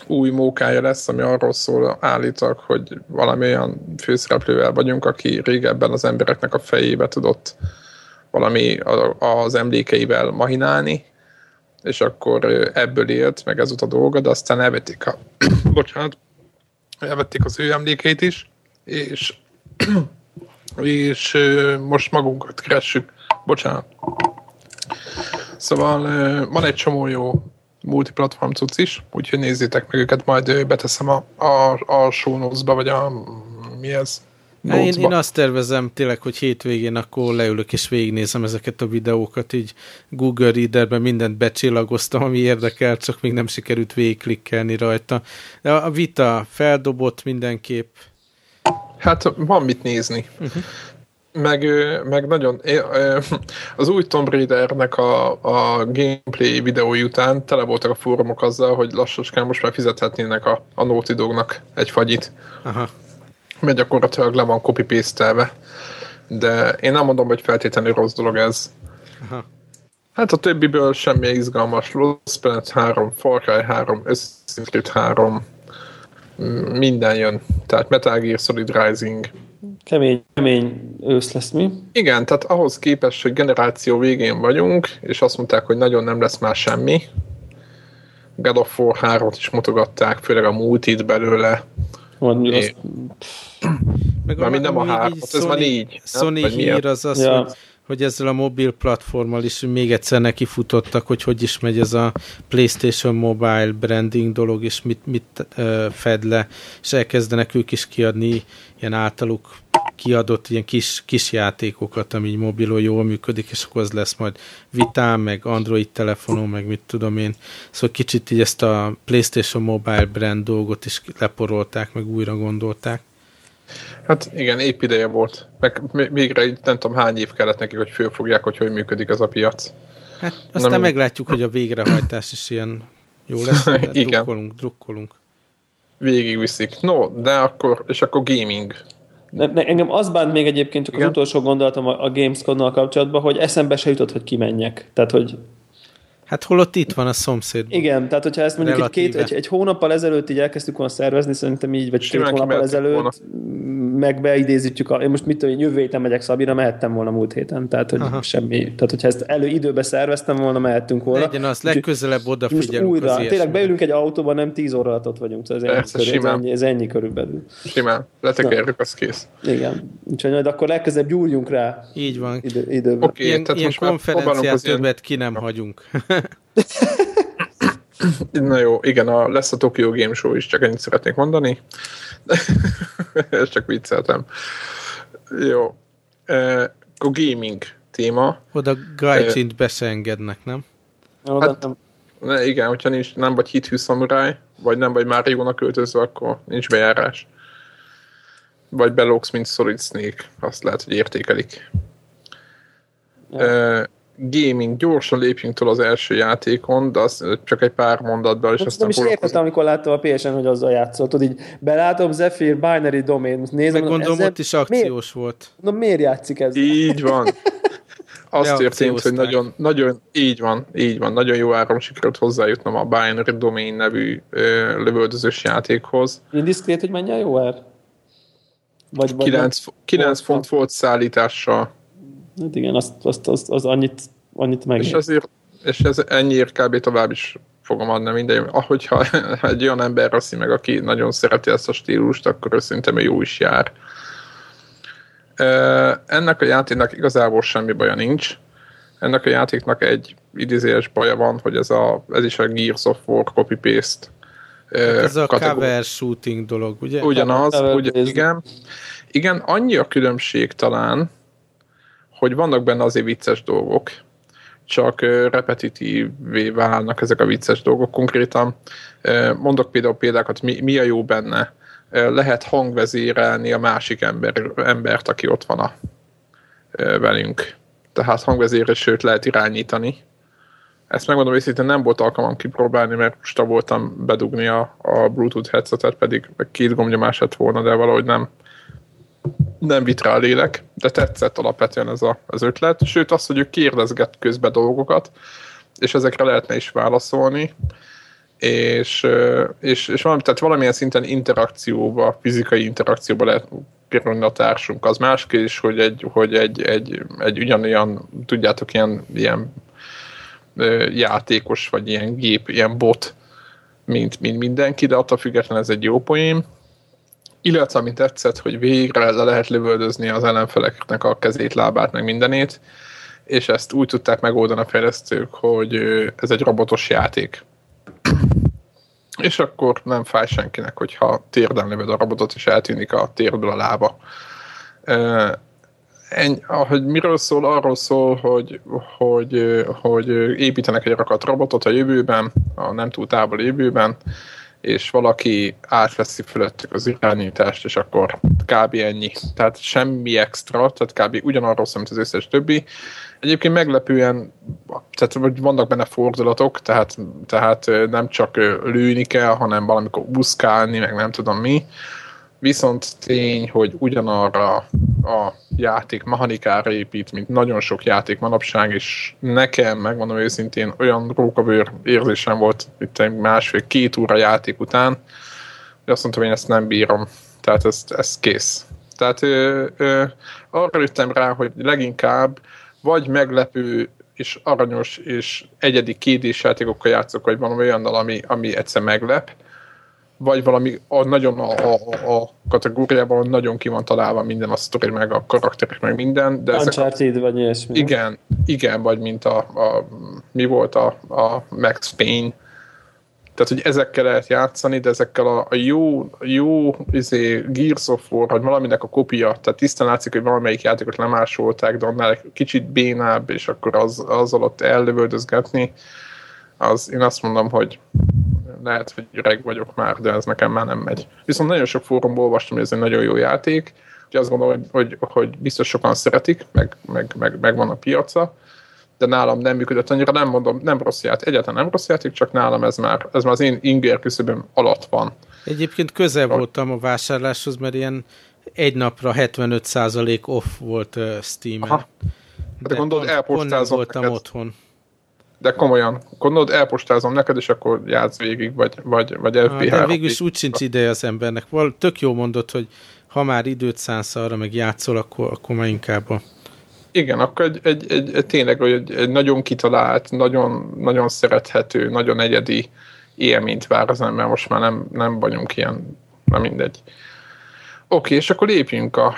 új mókája lesz, ami arról szól állítak, hogy valami olyan főszereplővel vagyunk, aki régebben az embereknek a fejébe tudott valami az emlékeivel mahinálni, és akkor ebből élt, meg ez volt a dolga, de aztán elvették a [clears throat] bocsánat, elvették az ő emlékeit is, és [clears throat] és most magunkat keressük. Bocsánat. Szóval van egy csomó jó multiplatform cucc is, úgyhogy nézzétek meg őket, majd beteszem a, a, a show vagy a mi ez? Én, én azt tervezem tényleg, hogy hétvégén akkor leülök és végignézem ezeket a videókat, így Google Readerben mindent becsillagoztam, ami érdekel, csak még nem sikerült végigklikkelni rajta. De a vita feldobott mindenképp. Hát van mit nézni. Uh-huh meg, meg nagyon, [laughs] az új Tomb Raidernek a, a gameplay videói után tele voltak a fórumok azzal, hogy lassaskán most már fizethetnének a, a Naughty Dognak egy fagyit. Aha. Mert gyakorlatilag le van copy paste de én nem mondom, hogy feltétlenül rossz dolog ez. Aha. Hát a többiből semmi izgalmas. Lost Planet 3, Far Cry 3, Assassin's Creed 3, minden jön. Tehát Metal Gear Solid Rising, Kemény, kemény ősz lesz mi? Igen, tehát ahhoz képest, hogy generáció végén vagyunk, és azt mondták, hogy nagyon nem lesz már semmi. God of War 3 is mutogatták, főleg a multit belőle. Van, azt... Meg már nem a 3, ez már négy. Sony hír az az, ja. hogy hogy ezzel a mobil platformmal is még egyszer nekifutottak, hogy hogy is megy ez a PlayStation Mobile branding dolog, és mit, mit uh, fed le, és elkezdenek ők is kiadni ilyen általuk kiadott ilyen kis, kis játékokat, ami mobilon jól működik, és akkor az lesz majd vitám, meg Android telefonon, meg mit tudom én. Szóval kicsit így ezt a PlayStation Mobile brand dolgot is leporolták, meg újra gondolták. Hát igen, épp ideje volt. Meg végre nem tudom hány év kellett nekik, hogy fölfogják, hogy hogy működik ez a piac. Hát aztán Nem... meglátjuk, hogy a végrehajtás is ilyen jó lesz. [laughs] igen. Drukkolunk, drukkolunk. Végigviszik. No, de akkor, és akkor gaming. Ne, ne, engem az bánt még egyébként csak Igen? az utolsó gondolatom a, a Gamescom-nal kapcsolatban, hogy eszembe se jutott, hogy kimenjek. Tehát, hogy Hát holott itt van a szomszéd. Igen, tehát hogyha ezt mondjuk egy, két, egy, egy hónappal ezelőtt így elkezdtük volna szervezni, szerintem így, vagy két hónappal ezelőtt volna. meg beidézítjük, a, én most mit tudom, én jövő héten megyek Szabira, mehettem volna múlt héten, tehát hogy Aha. semmi, tehát hogyha ezt elő időbe szerveztem volna, mehettünk volna. Legyen az, legközelebb odafigyelünk újra, az tényleg beülünk egy autóban, nem 10 óra alatt ott vagyunk, tehát ez, ennyi, körül, ez, ennyi, ez ennyi körülbelül. Simán, letekerjük, az kész. Igen, úgyhogy majd akkor legközelebb gyúrjunk rá. Így van. Idő, időben. Okay, ilyen, tehát ilyen most konferenciát többet ki nem hagyunk. Na jó, igen, a, lesz a Tokyo Game Show is, csak ennyit szeretnék mondani. [laughs] Ezt csak vicceltem. Jó. Uh, a gaming téma. Oda Gaijint uh, beszengednek, nem? Hát, ne, igen, hogyha nincs, nem vagy hithű szamuráj, vagy nem vagy már nak költözve, akkor nincs bejárás. Vagy belóksz, mint Solid Snake. Azt lehet, hogy értékelik. Ja. Uh, gaming, gyorsan lépjünk túl az első játékon, de az csak egy pár mondatban, és aztán Nem is értettem, amikor láttam a PSN, hogy azzal játszott, hogy így belátom Zephyr Binary Domain, nézem, Meg gondolom, ezzel, ott is akciós miért, volt. Na miért játszik ez? Így van. azt történt, hogy nagyon, nagyon, így van, így van, nagyon jó áron sikerült hozzájutnom a Binary Domain nevű ö, lövöldözős játékhoz. Indiszkrét, hogy mennyi a jó ár? Vagy, 9, 9 font volt szállítással. Hát igen, azt, azt, azt, az annyit, annyit meg. És ezért, és ez ennyiért kb. tovább is fogom adni minden. Ahogyha [laughs] egy olyan ember raszi meg, aki nagyon szereti ezt a stílust, akkor szerintem jó is jár. Ennek a játéknak igazából semmi baja nincs. Ennek a játéknak egy idézéses baja van, hogy ez, a, ez is a Gears of War copy-paste hát ez a kategóri. cover shooting dolog, ugye? Ugyanaz, ugye, igen. Igen, annyi a különbség talán, hogy vannak benne azért vicces dolgok, csak repetitívvé válnak ezek a vicces dolgok. Konkrétan mondok például példákat, mi, mi a jó benne. Lehet hangvezérelni a másik ember, embert, aki ott van a, velünk. Tehát hangvezérre, sőt lehet irányítani. Ezt megmondom őszintén, nem volt alkalmam kipróbálni, mert most voltam bedugni a, a Bluetooth headsetet, pedig két gombnyomás lett volna, de valahogy nem, nem vitt rá a lélek, de tetszett alapvetően ez a, az ötlet. Sőt, az, hogy ő kérdezget közbe dolgokat, és ezekre lehetne is válaszolni, és, és, és valami, tehát valamilyen szinten interakcióba, fizikai interakcióba lehet kerülni a társunk. Az más kérdés, hogy egy, hogy egy, egy, egy ugyanolyan, tudjátok, ilyen, ilyen játékos, vagy ilyen gép, ilyen bot, mint, mint mindenki, de attól függetlenül ez egy jó poém illetve amit tetszett, hogy végre le lehet lövöldözni az ellenfeleknek a kezét, lábát, meg mindenét, és ezt úgy tudták megoldani a fejlesztők, hogy ez egy robotos játék. és akkor nem fáj senkinek, hogyha térden lövöd a robotot, és eltűnik a térből a lába. Ennyi, hogy miről szól, arról szól, hogy, hogy, hogy építenek egy rakat robotot a jövőben, a nem túl távol jövőben, és valaki átveszi fölöttük az irányítást, és akkor kb. ennyi. Tehát semmi extra, tehát kb. ugyanarról szól, mint az összes többi. Egyébként meglepően, tehát vannak benne fordulatok, tehát, tehát nem csak lőni kell, hanem valamikor úszkálni, meg nem tudom mi. Viszont tény, hogy ugyanarra a játék mechanikára épít, mint nagyon sok játék manapság, és nekem, megmondom őszintén, olyan rókavőr érzésem volt itt egy másfél-két óra játék után, hogy azt mondtam, hogy én ezt nem bírom. Tehát ez, ez kész. Tehát ö, ö, arra jöttem rá, hogy leginkább vagy meglepő és aranyos és egyedi kédés játékokkal játszok, vagy valami olyannal, ami, ami egyszer meglep, vagy valami a, nagyon a, a, a kategóriában nagyon ki van találva minden a sztori, meg a karakterek, meg minden. De Uncharted, a, vagy ilyesmi. Igen, igen, vagy mint a, a mi volt a, a Max Payne, tehát, hogy ezekkel lehet játszani, de ezekkel a, a jó, jó izé, Gears of War, vagy valaminek a kopia, tehát tisztán látszik, hogy valamelyik játékot lemásolták, de annál kicsit bénább, és akkor az, azzal ott ellövöldözgetni, az én azt mondom, hogy lehet, hogy öreg vagyok már, de ez nekem már nem megy. Viszont nagyon sok fórumból olvastam, hogy ez egy nagyon jó játék, úgyhogy azt gondolom, hogy, hogy, hogy biztos sokan szeretik, meg, meg, meg, meg van a piaca, de nálam nem működött annyira, nem mondom, nem rossz játék, egyáltalán nem rossz játék, csak nálam ez már, ez már az én inger küszöböm alatt van. Egyébként közel voltam a vásárláshoz, mert ilyen egy napra 75% off volt uh, Steam-en. Aha. De, de gondolod, elpostázom voltam neked. otthon. De komolyan, gondolod, elpostázom neked, és akkor játsz végig, vagy, vagy, vagy FB3. De végül is úgy sincs ideje az embernek. Val, tök jó mondott, hogy ha már időt szánsz arra, meg játszol, akkor, akkor már inkább a... Igen, akkor egy, egy, egy, egy tényleg egy, egy nagyon kitalált, nagyon, nagyon szerethető, nagyon egyedi élményt vár az ember, most már nem, nem vagyunk ilyen, nem mindegy. Oké, és akkor lépjünk a,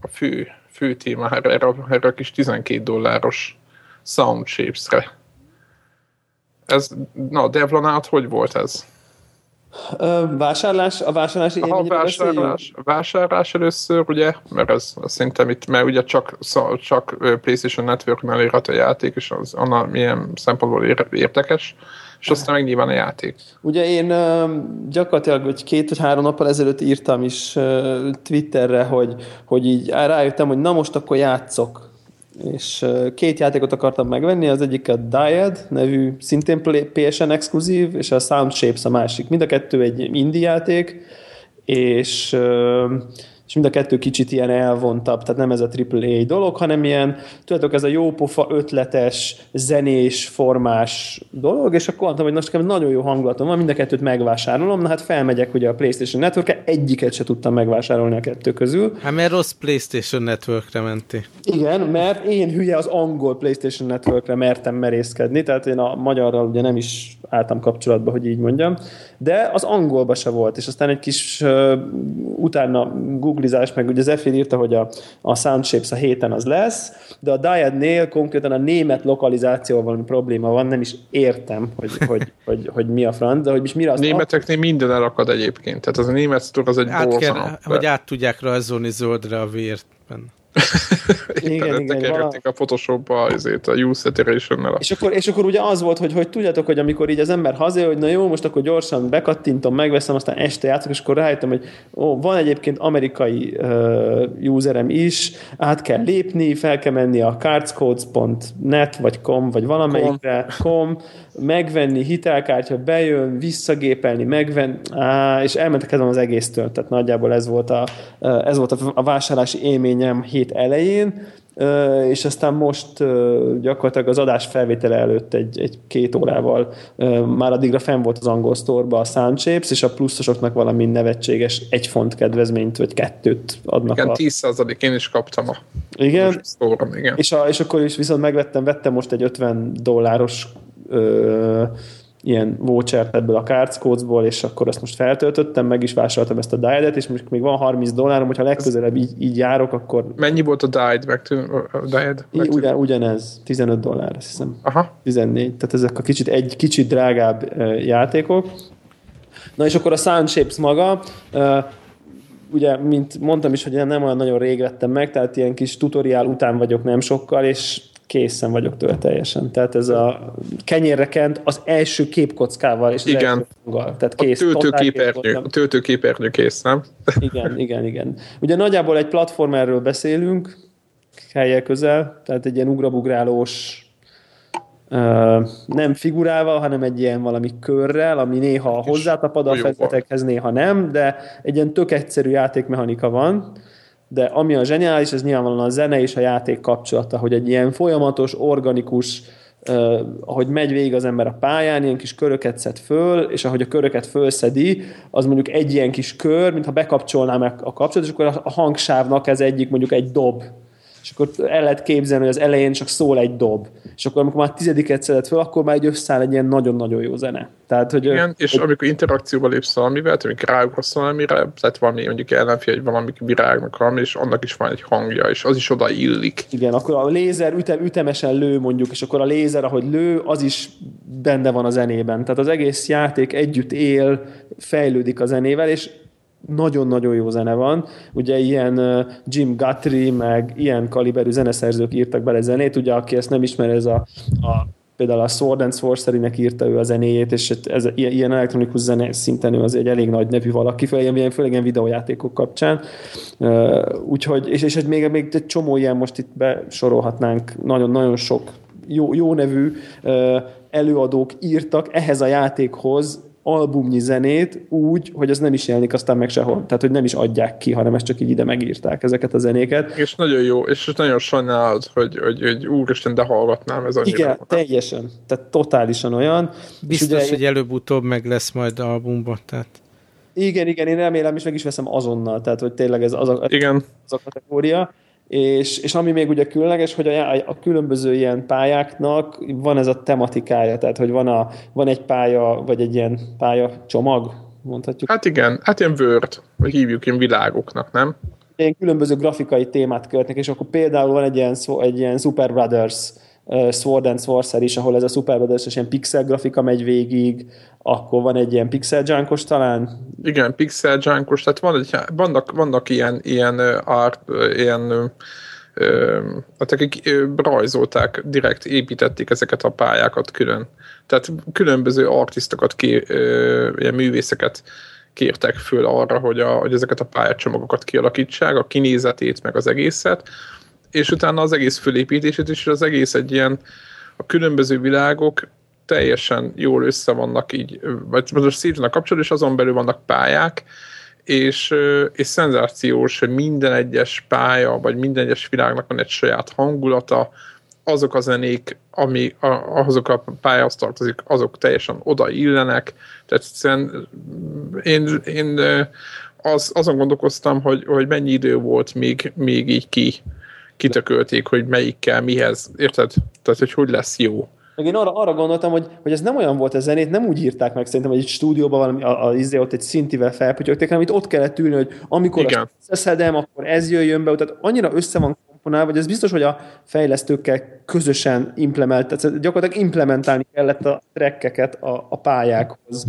a fő, fő témára, erre, erre a kis 12 dolláros Sound Shapes-re. Ez, na, Devlanát hogy volt ez? Ö, vásárlás, a vásárlási a vásárlás, vásárlás először, ugye, mert ez szerintem itt, mert ugye csak, csak PlayStation Network-nál érhet a játék, és az annál milyen szempontból érdekes, és aztán meg nyilván a játék. Ugye én gyakorlatilag hogy két vagy három nappal ezelőtt írtam is Twitterre, hogy, hogy így rájöttem, hogy na most akkor játszok és két játékot akartam megvenni, az egyik a Dyad nevű, szintén PSN exkluzív, és a Sound Shapes a másik. Mind a kettő egy indie játék, és, és mind a kettő kicsit ilyen elvontabb, tehát nem ez a AAA dolog, hanem ilyen, tudjátok, ez a jópofa, ötletes, zenés, formás dolog, és akkor mondtam, hogy most nekem nagyon jó hangulatom van, mind a kettőt megvásárolom, na hát felmegyek ugye a PlayStation network egyiket se tudtam megvásárolni a kettő közül. Hát mert rossz PlayStation Networkre menti. Igen, mert én hülye az angol PlayStation Networkre mertem merészkedni, tehát én a magyarral ugye nem is álltam kapcsolatba, hogy így mondjam, de az angolba se volt, és aztán egy kis uh, utána googlizás, meg ugye Zephyr írta, hogy a, a Soundshapes a héten az lesz, de a Dyad-nél konkrétan a német lokalizációval valami probléma van, nem is értem, hogy, [laughs] hogy, hogy, hogy mi a franc, de hogy is mire az Németeknél minden elakad egyébként, tehát az a német sztor az egy át kell, Hogy át tudják rajzolni zöldre a vért benne [laughs] igen, igen, vala... a Photoshopba azért, a Use Saturation-nel. És akkor, és akkor ugye az volt, hogy, hogy tudjátok, hogy amikor így az ember hazajön, hogy na jó, most akkor gyorsan bekattintom, megveszem, aztán este játszok, és akkor rájöttem, hogy ó, van egyébként amerikai uh, userem is, át kell lépni, fel kell menni a cardscodes.net, vagy com, vagy valamelyikre, com, megvenni, hitelkártya, bejön, visszagépelni, megvenni, á, és elmentek ezen az egésztől, tehát nagyjából ez volt a, ez volt a vásárlási élményem hét elején, és aztán most gyakorlatilag az adás felvétele előtt egy, egy két órával már addigra fenn volt az angol sztorba a Soundshapes, és a pluszosoknak valami nevetséges egy font kedvezményt, vagy kettőt adnak. Igen, a... 10 én is kaptam a igen, sztorom, igen. És, a, és akkor is viszont megvettem, vettem most egy 50 dolláros ö, ilyen vouchert ebből a Cards és akkor azt most feltöltöttem, meg is vásároltam ezt a diet és most még van 30 dollárom, hogyha legközelebb így, így járok, akkor... Mennyi volt a diet? Meg, a diet? Meg ugyan, ugyanez, 15 dollár, azt hiszem. Aha. 14, tehát ezek a kicsit, egy kicsit drágább játékok. Na és akkor a Sound Shapes maga, ugye, mint mondtam is, hogy nem olyan nagyon rég vettem meg, tehát ilyen kis tutoriál után vagyok nem sokkal, és készen vagyok tőle teljesen. Tehát ez a kenyérre kent az első képkockával és az igen. első. Tehát kész. A töltőképernyő, a töltőképernyő kész, nem? [laughs] Igen, igen, igen. Ugye nagyjából egy platformerről beszélünk, helye közel, tehát egy ilyen ugrabugrálós Uh, nem figurával, hanem egy ilyen valami körrel, ami néha hozzátapad a felületekhez, néha nem, de egy ilyen tök egyszerű játékmechanika van, de ami a zseniális, ez nyilvánvalóan a zene és a játék kapcsolata, hogy egy ilyen folyamatos, organikus, Uh, ahogy megy végig az ember a pályán, ilyen kis köröket szed föl, és ahogy a köröket fölszedi, az mondjuk egy ilyen kis kör, mintha bekapcsolnám a kapcsolatot, és akkor a hangsávnak ez egyik mondjuk egy dob, és akkor el lehet képzelni, hogy az elején csak szól egy dob, és akkor amikor már tizediket szedett fel, akkor már egy összeáll egy ilyen nagyon-nagyon jó zene. Tehát, hogy, Igen, és hogy... amikor interakcióba lépsz valamivel, amikor ráugrasz valamire, tehát valami mondjuk ellenfél, hogy valami virágnak valami, és annak is van egy hangja, és az is oda illik. Igen, akkor a lézer ütem, ütemesen lő mondjuk, és akkor a lézer, ahogy lő, az is benne van a zenében. Tehát az egész játék együtt él, fejlődik a zenével, és nagyon-nagyon jó zene van. Ugye ilyen Jim Guthrie, meg ilyen kaliberű zeneszerzők írtak bele zenét, ugye aki ezt nem ismer, ez a, a például a Sword and Sorcery-nek írta ő a zenéjét, és ez, ilyen elektronikus zene szinten ő az egy elég nagy nevű valaki, főleg, főleg ilyen videójátékok kapcsán. Úgyhogy, és, és még, még egy csomó ilyen most itt besorolhatnánk, nagyon-nagyon sok jó, jó nevű előadók írtak ehhez a játékhoz albumnyi zenét úgy, hogy ez nem is jelenik aztán meg sehol. Tehát, hogy nem is adják ki, hanem ezt csak így ide megírták ezeket a zenéket. És nagyon jó, és nagyon sajnálod, hogy, hogy, hogy úristen, de hallgatnám ez annyira. Igen, teljesen. Tehát totálisan olyan. Biztos, ugye, hogy előbb-utóbb meg lesz majd albumban, tehát igen, igen, én remélem, és meg is veszem azonnal, tehát hogy tényleg ez az a, igen. az a kategória. És, és ami még ugye különleges, hogy a, a különböző ilyen pályáknak van ez a tematikája, tehát hogy van, a, van egy pálya, vagy egy ilyen pálya csomag, mondhatjuk. Hát igen, hát ilyen Word, vagy hívjuk ilyen világoknak, nem? Ilyen különböző grafikai témát követnek, és akkor például van egy ilyen, egy ilyen Super Brothers Sword and Sorcery is, ahol ez a Brothers ilyen pixel grafika megy végig, akkor van egy ilyen pixel junkos talán? Igen, pixel junkos, tehát van egy, vannak, vannak ilyen, ilyen art, ilyen hát akik rajzolták, direkt építették ezeket a pályákat külön. Tehát különböző artistokat, ki, ilyen művészeket kértek föl arra, hogy, a, hogy ezeket a pályacsomagokat kialakítsák, a kinézetét, meg az egészet, és utána az egész fölépítését, és az egész egy ilyen, a különböző világok teljesen jól össze vannak így, vagy most szét vannak kapcsolódva, és azon belül vannak pályák, és, és szenzációs, hogy minden egyes pálya, vagy minden egyes világnak van egy saját hangulata, azok a zenék, ami a, azok a pályához tartozik, azok teljesen oda illenek. Tehát egyszerűen én, én az, azon gondolkoztam, hogy, hogy mennyi idő volt, még, még így ki, kitökölték, hogy melyikkel, mihez, érted? Tehát, hogy hogy lesz jó. Meg én arra, arra gondoltam, hogy, hogy ez nem olyan volt a zenét, nem úgy írták meg szerintem, hogy egy stúdióban valami, a, a, izé ott egy szintivel felpütyögték, hanem itt ott kellett ülni, hogy amikor Igen. akkor ez jöjjön be, tehát annyira össze van komponálva, hogy ez biztos, hogy a fejlesztőkkel közösen implement, tehát gyakorlatilag implementálni kellett a trekkeket a, a pályákhoz,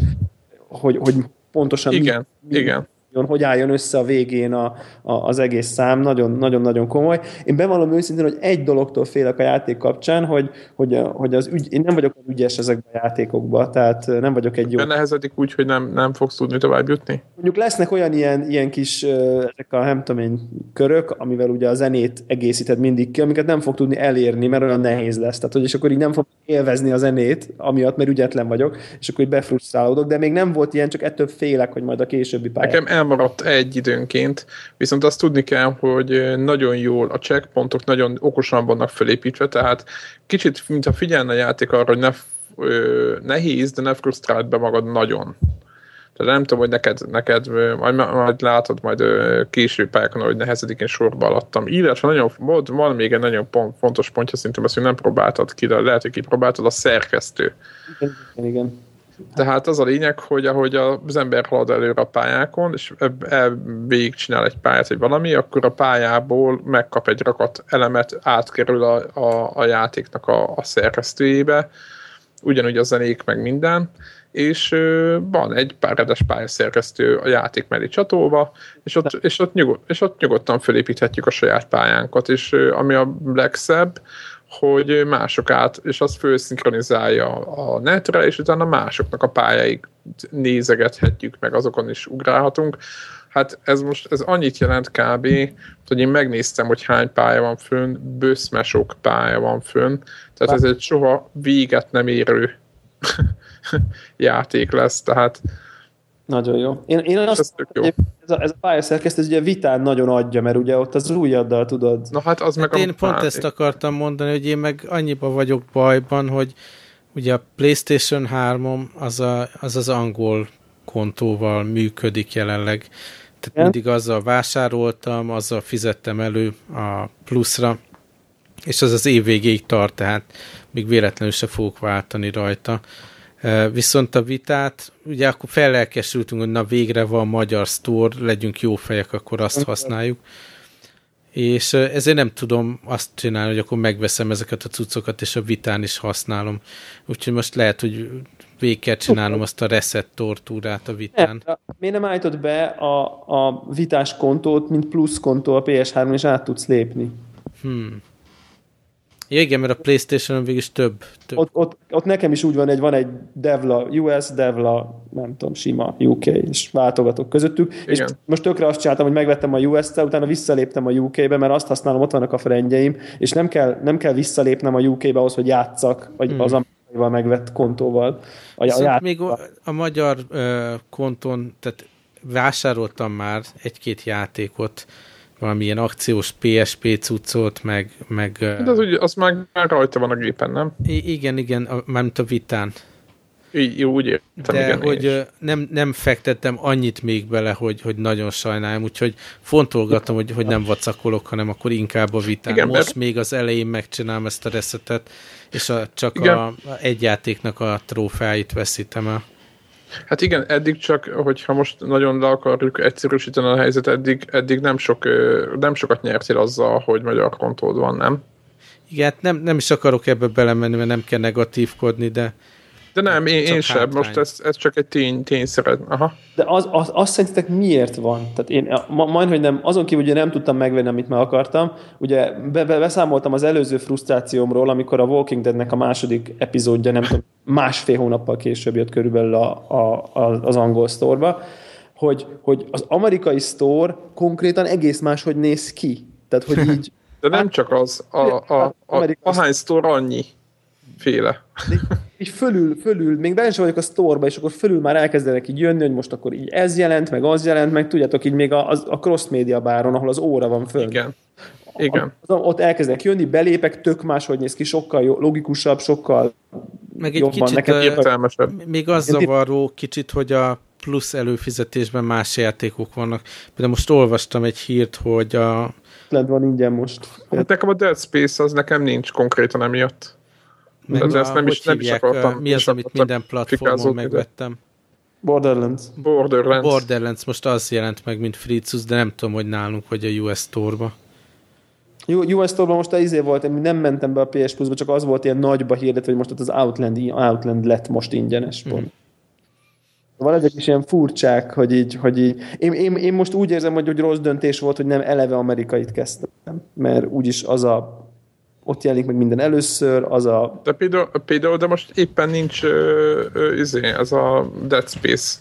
hogy, hogy pontosan igen, mi, mi, igen hogy álljon össze a végén a, a, az egész szám, nagyon-nagyon komoly. Én bevallom őszintén, hogy egy dologtól félek a játék kapcsán, hogy, hogy, hogy az ügy, én nem vagyok ügyes ezekben a játékokban, tehát nem vagyok egy jó... Nehezedik úgy, hogy nem, nem fogsz tudni tovább jutni? Mondjuk lesznek olyan ilyen, ilyen kis ezek a nem tudom én, körök, amivel ugye a zenét egészíted mindig ki, amiket nem fog tudni elérni, mert olyan nehéz lesz. Tehát, hogy és akkor így nem fog élvezni a zenét, amiatt, mert ügyetlen vagyok, és akkor így befrusztrálódok, de még nem volt ilyen, csak ettől félek, hogy majd a későbbi pályán. Nekem elmaradt egy időnként, viszont azt tudni kell, hogy nagyon jól a checkpontok nagyon okosan vannak felépítve, tehát kicsit, mintha figyelne a játék arra, hogy ne, nehéz, de ne frusztrált be magad nagyon. Tehát nem tudom, hogy neked, neked majd, majd látod majd később pályákon, hogy nehezedik, sorba alattam. Illetve nagyon, van még egy nagyon pont, fontos pontja, szerintem ezt, nem próbáltad ki, de lehet, hogy kipróbáltad, a szerkesztő. Igen, igen. Tehát az a lényeg, hogy ahogy az ember halad előre a pályákon, és csinál egy pályát, vagy valami, akkor a pályából megkap egy rakat elemet, átkerül a, a, a játéknak a, a szerkesztőjébe, ugyanúgy a zenék, meg minden, és van egy páredes pályaszerkesztő a játék mellé csatolva, és ott, és, ott nyugod, és ott nyugodtan felépíthetjük a saját pályánkat, és ami a legszebb, hogy mások át, és azt főszinkronizálja a netre, és utána másoknak a pályáig nézegethetjük, meg azokon is ugrálhatunk. Hát ez most, ez annyit jelent kb., hogy én megnéztem, hogy hány pálya van fönn, bőszmesok pálya van fönn, tehát ez egy soha véget nem érő [laughs] játék lesz, tehát nagyon jó. Én, én azt ez, jó. ez a, ez a pályaszerkesztő ez ugye vitán nagyon adja, mert ugye ott az ujjaddal tudod. Na hát az meg hát a Én pont ezt akartam mondani, hogy én meg annyiba vagyok bajban, hogy ugye a PlayStation 3 az, a, az az angol kontóval működik jelenleg. Tehát Igen? mindig azzal vásároltam, azzal fizettem elő a pluszra, és az az év végéig tart, tehát még véletlenül se fogok váltani rajta. Viszont a vitát, ugye akkor fellelkesültünk, hogy na végre van magyar store, legyünk jó fejek, akkor azt használjuk. És ezért nem tudom azt csinálni, hogy akkor megveszem ezeket a cuccokat, és a vitán is használom. Úgyhogy most lehet, hogy végig kell csinálnom azt a reset tortúrát a vitán. Miért nem állítod be a, a vitás kontót, mint plusz kontó a PS3-on, és át tudsz lépni? Hmm. Ja, igen, mert a Playstation-on végig több. több. Ott, ott, ott, nekem is úgy van, hogy van egy Devla US, Devla, nem tudom, sima UK, és váltogatok közöttük. Igen. És most tökre azt csináltam, hogy megvettem a US-t, utána visszaléptem a UK-be, mert azt használom, ott vannak a frendjeim, és nem kell, nem kell visszalépnem a UK-be ahhoz, hogy játszak, vagy hmm. az amerikaival megvett kontóval. A, a még a, a magyar uh, konton, tehát vásároltam már egy-két játékot, valamilyen akciós PSP cuccot, meg... meg De az, ugye, az már, már rajta van a gépen, nem? Igen, igen, mármint a vitán. Így, jó, úgy értem, De igen, hogy nem, nem fektettem annyit még bele, hogy, hogy nagyon sajnálom, úgyhogy fontolgatom, hogy, hogy nem vacakolok, hanem akkor inkább a vitán. Igen, Most mert... még az elején megcsinálom ezt a reszetet, és a, csak a, a egy játéknak a trófáit veszítem el. Hát igen, eddig csak, hogyha most nagyon le akarjuk egyszerűsíteni a helyzet, eddig, eddig nem, sok, nem sokat nyertél azzal, hogy magyar kontód van, nem? Igen, hát nem, nem is akarok ebbe belemenni, mert nem kell negatívkodni, de de nem, én, én sem, most ez, ez csak egy tény, tény szeret. Aha. De az, az, azt szerintetek miért van? Tehát én ma, majd, hogy nem, azon kívül, hogy nem tudtam megvenni, amit meg akartam, ugye be, be, beszámoltam az előző frusztrációmról, amikor a Walking Deadnek a második epizódja, nem tudom, másfél hónappal később jött körülbelül a, a, a, az angol sztorba, hogy, hogy az amerikai store konkrétan egész máshogy néz ki. Tehát, hogy így... De nem csak az, a, a, a, a, a, a hány store annyi féle. így fölül, fölül, még benne sem vagyok a sztorba, és akkor fölül már elkezdenek így jönni, hogy most akkor így ez jelent, meg az jelent, meg tudjátok így még a, a cross media báron, ahol az óra van föl. Igen. Igen. Az, ott elkezdek jönni, belépek, tök máshogy néz ki, sokkal jó, logikusabb, sokkal meg egy jobban, kicsit nekem értelmesebb. Még az zavaró kicsit, hogy a plusz előfizetésben más játékok vannak. Például most olvastam egy hírt, hogy a... Led van ingyen most. Hát nekem a Dead Space az nekem nincs konkrétan emiatt. Meg a, ezt nem is, nem is akartam. Mi az, amit minden platformon megvettem? Borderlands. Borderlands. Borderlands most az jelent meg, mint Fritzus, de nem tudom, hogy nálunk, vagy a US Store-ba. US Store-ban most izé volt, én nem mentem be a PS Plus-ba, csak az volt ilyen nagyba hirdetve, hogy most ott az Outland, Outland lett most ingyenes. Mm. Van ezek is ilyen furcsák, hogy így, hogy így én, én, én, most úgy érzem, hogy, hogy rossz döntés volt, hogy nem eleve amerikait kezdtem, mert úgyis az a ott jelenik meg minden először, az a... De például, például de most éppen nincs ö, ö, izé, ez a Dead Space.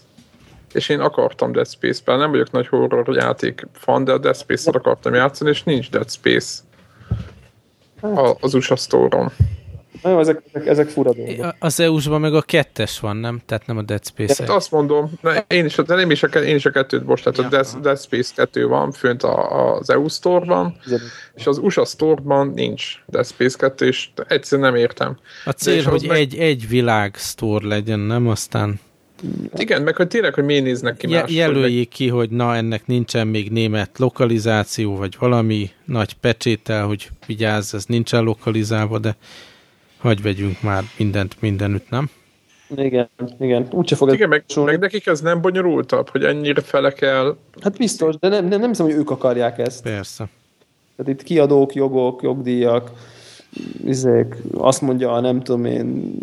És én akartam Dead Space-ben, nem vagyok nagy horror játék fan, de a Dead Space-et akartam játszani, és nincs Dead Space. A, az USA Nagyon, ezek, ezek, ezek fura dolgok. Az EU-sban meg a kettes van, nem? Tehát nem a Dead Space. Hát azt mondom, na, én, is, de én, is a, én is a kettőt most, tehát ja. a Dead, Dead Space 2 van fönt a, az EU Store-ban, és az USA Store-ban nincs Dead Space 2, és egyszerűen nem értem. A cél, hogy meg... egy, egy világ store legyen, nem? Aztán igen, meg hogy tényleg, hogy miért néznek ki más. Jelöljék ki, hogy na, ennek nincsen még német lokalizáció, vagy valami nagy pecsétel, hogy vigyázz, ez nincsen lokalizálva, de hagy vegyünk már mindent mindenütt, nem? Igen, igen. Úgyse fog igen, meg, meg nekik ez nem bonyolultabb, hogy ennyire fele kell. Hát biztos, de nem, nem, nem hiszem, hogy ők akarják ezt. Persze. Tehát itt kiadók, jogok, jogdíjak, izék, azt mondja, nem tudom én,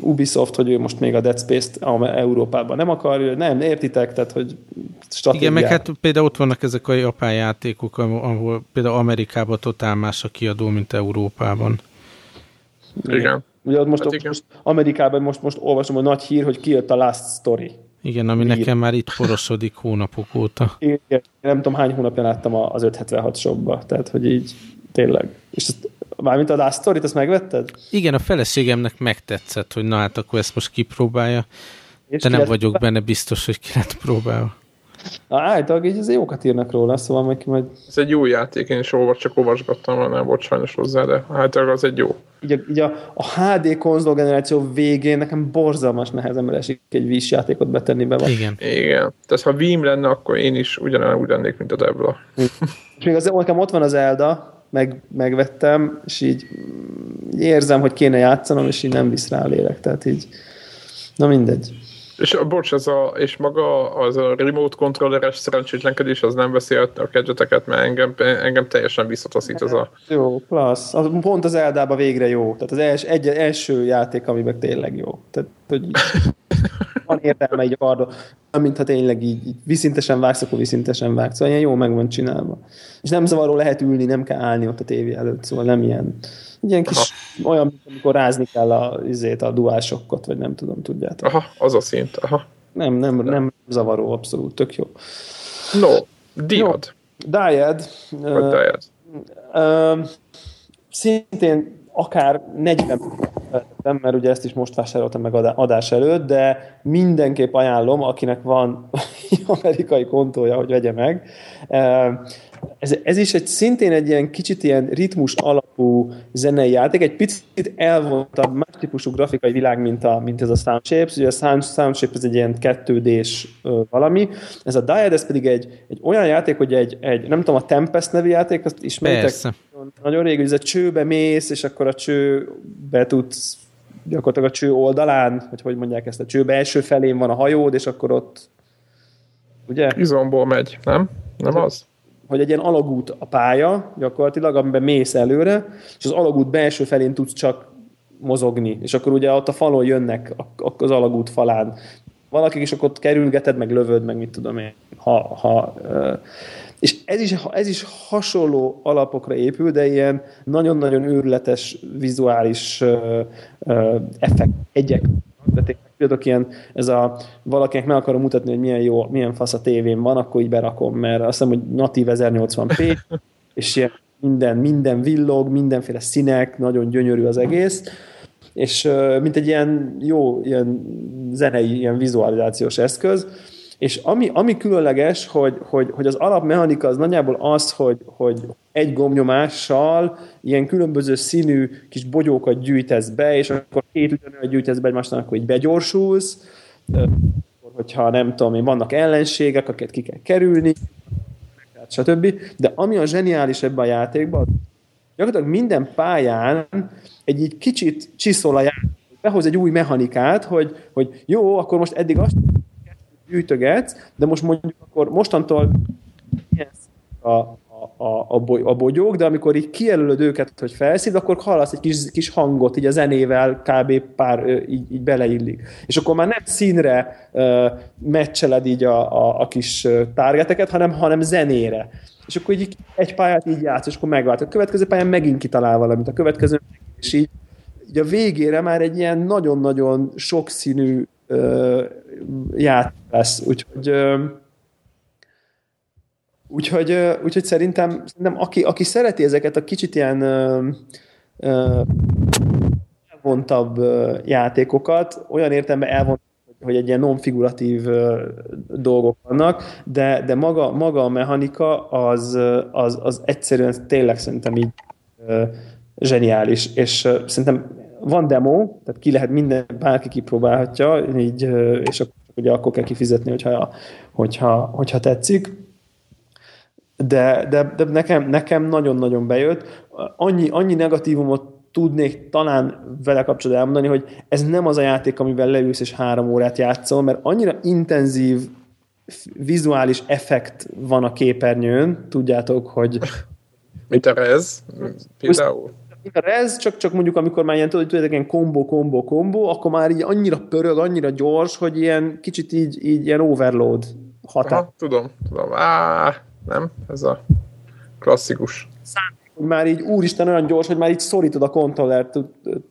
Ubisoft, hogy ő most még a Dead Space-t Európában nem akarja, nem, értitek, tehát, hogy stratégiák. Igen, meg hát például ott vannak ezek a japán játékok, ahol például Amerikában totál más a kiadó, mint Európában. Igen. Ugye ott most, hát most Amerikában most, most olvasom a nagy hír, hogy kijött a Last Story. Igen, ami Hír. nekem már itt porosodik hónapok óta. Igen, nem tudom hány hónapja láttam az 576 shopba, tehát hogy így tényleg. És ezt Mármint a Last Story-t, azt megvetted? Igen, a feleségemnek megtetszett, hogy na hát akkor ezt most kipróbálja, és de nem vagyok benne biztos, hogy ki lett próbálva. Általában így az jókat írnak róla, szóval majd... majd... Ez egy jó játék, én is olvas, csak olvasgattam, nem volt sajnos hozzá, de általában az egy jó. Így a, így a, a HD konzol generáció végén nekem borzalmas nehezemre esik egy Wii játékot betenni be. Van. Igen. Igen. Tehát ha Wii lenne, akkor én is ugyanúgy lennék, mint a Debla. És még az, nekem ott van az Elda, meg, megvettem, és így érzem, hogy kéne játszanom, és így nem visz rá a lélek, tehát így, na mindegy. És bocs, ez a, és maga az a remote controlleres szerencsétlenkedés, az nem veszi a kedveteket, mert engem, engem teljesen visszataszít az a... Jó, plusz. Az, pont az Eldába végre jó. Tehát az els, egy, első játék, amiben tényleg jó. Tehát, hogy [laughs] van értelme így arra, mintha tényleg így, így viszintesen vágsz, akkor viszintesen vágsz. Szóval ilyen jó meg van csinálva. És nem zavaró lehet ülni, nem kell állni ott a tévé előtt, szóval nem ilyen, ilyen kis. Olyan, amikor rázni kell a, izét, a duásokkot, vagy nem tudom, tudjátok. Aha, az a szint, aha. Nem, nem, nem zavaró, abszolút, tök jó. No, Diad. Diad. Vagy uh, Diad. Uh, szintén akár 40 mert ugye ezt is most vásároltam meg adás előtt, de mindenképp ajánlom, akinek van [laughs] amerikai kontója, hogy vegye meg. Ez, ez is egy szintén egy ilyen kicsit ilyen ritmus alapú zenei játék, egy picit elvontabb, más típusú grafikai világ, mint, a, mint ez a Sound Shapes. Ugye a Sound, Sound Shapes ez egy ilyen 2D-s valami. Ez a Diad, ez pedig egy, egy olyan játék, hogy egy, egy, nem tudom, a Tempest nevű játék, azt ismeritek? Persze. Nagyon régi, hogy ez a csőbe mész, és akkor a csőbe tudsz gyakorlatilag a cső oldalán, vagy hogy mondják ezt, a cső belső felén van a hajód, és akkor ott ugye? Izomból megy, nem? Nem az? Hogy egy ilyen alagút a pálya, gyakorlatilag, amiben mész előre, és az alagút belső felén tudsz csak mozogni, és akkor ugye ott a falon jönnek az alagút falán. Valakik, és akkor ott kerülgeted, meg lövöd, meg mit tudom én, ha, ha és ez is, ez is hasonló alapokra épül, de ilyen nagyon-nagyon őrületes vizuális effekt, egyek Tudok, ilyen, ez a, valakinek meg akarom mutatni, hogy milyen jó, milyen fasz a tévén van, akkor így berakom, mert azt hiszem, hogy natív 1080p, és ilyen minden, minden villog, mindenféle színek, nagyon gyönyörű az egész. És mint egy ilyen jó ilyen zenei, ilyen vizualizációs eszköz, és ami, ami különleges, hogy, hogy, hogy az alapmechanika az nagyjából az, hogy, hogy egy gombnyomással ilyen különböző színű kis bogyókat gyűjtesz be, és akkor két ugyanolyan gyűjtesz be egymásnak, akkor így begyorsulsz, hogyha nem tudom én, vannak ellenségek, akiket ki kell kerülni, stb. De ami a zseniális ebben a játékban, gyakorlatilag minden pályán egy így kicsit csiszol a játék, behoz egy új mechanikát, hogy, hogy jó, akkor most eddig azt gyűjtögetsz, de most mondjuk akkor mostantól ilyen a, a, a, boly, a bogyók, de amikor így kijelölöd őket, hogy felszív, akkor hallasz egy kis, kis hangot, így a zenével kb. pár így, így beleillik. És akkor már nem színre uh, meccseled így a, a, a kis targeteket, hanem, hanem zenére. És akkor így egy pályát így játsz, és akkor megvált. A következő pályán megint kitalál valamit, a következő és így, így a végére már egy ilyen nagyon-nagyon sokszínű játék lesz. Úgyhogy Úgyhogy, úgyhogy szerintem, szerintem aki, aki szereti ezeket a kicsit ilyen elvontabb játékokat, olyan értelemben elvont, hogy egy ilyen non-figuratív dolgok vannak, de, de maga, maga a mechanika az, az, az egyszerűen tényleg szerintem így zseniális, és szerintem van demo, tehát ki lehet minden, bárki kipróbálhatja, így, és akkor, ugye akkor kell kifizetni, hogyha, hogyha, hogyha tetszik de, de, de nekem, nekem nagyon-nagyon bejött. Annyi, annyi negatívumot tudnék talán vele kapcsolatban elmondani, hogy ez nem az a játék, amivel leülsz és három órát játszol, mert annyira intenzív vizuális effekt van a képernyőn, tudjátok, hogy... Mint a Rez, például? A Rez, csak, csak mondjuk amikor már ilyen, tudod, ilyen kombo, kombo, kombo, akkor már így annyira pörög, annyira gyors, hogy ilyen kicsit így, így ilyen overload határ. Aha, tudom, tudom. Á, nem? Ez a klasszikus. hogy már így úristen olyan gyors, hogy már így szorítod a kontrollert,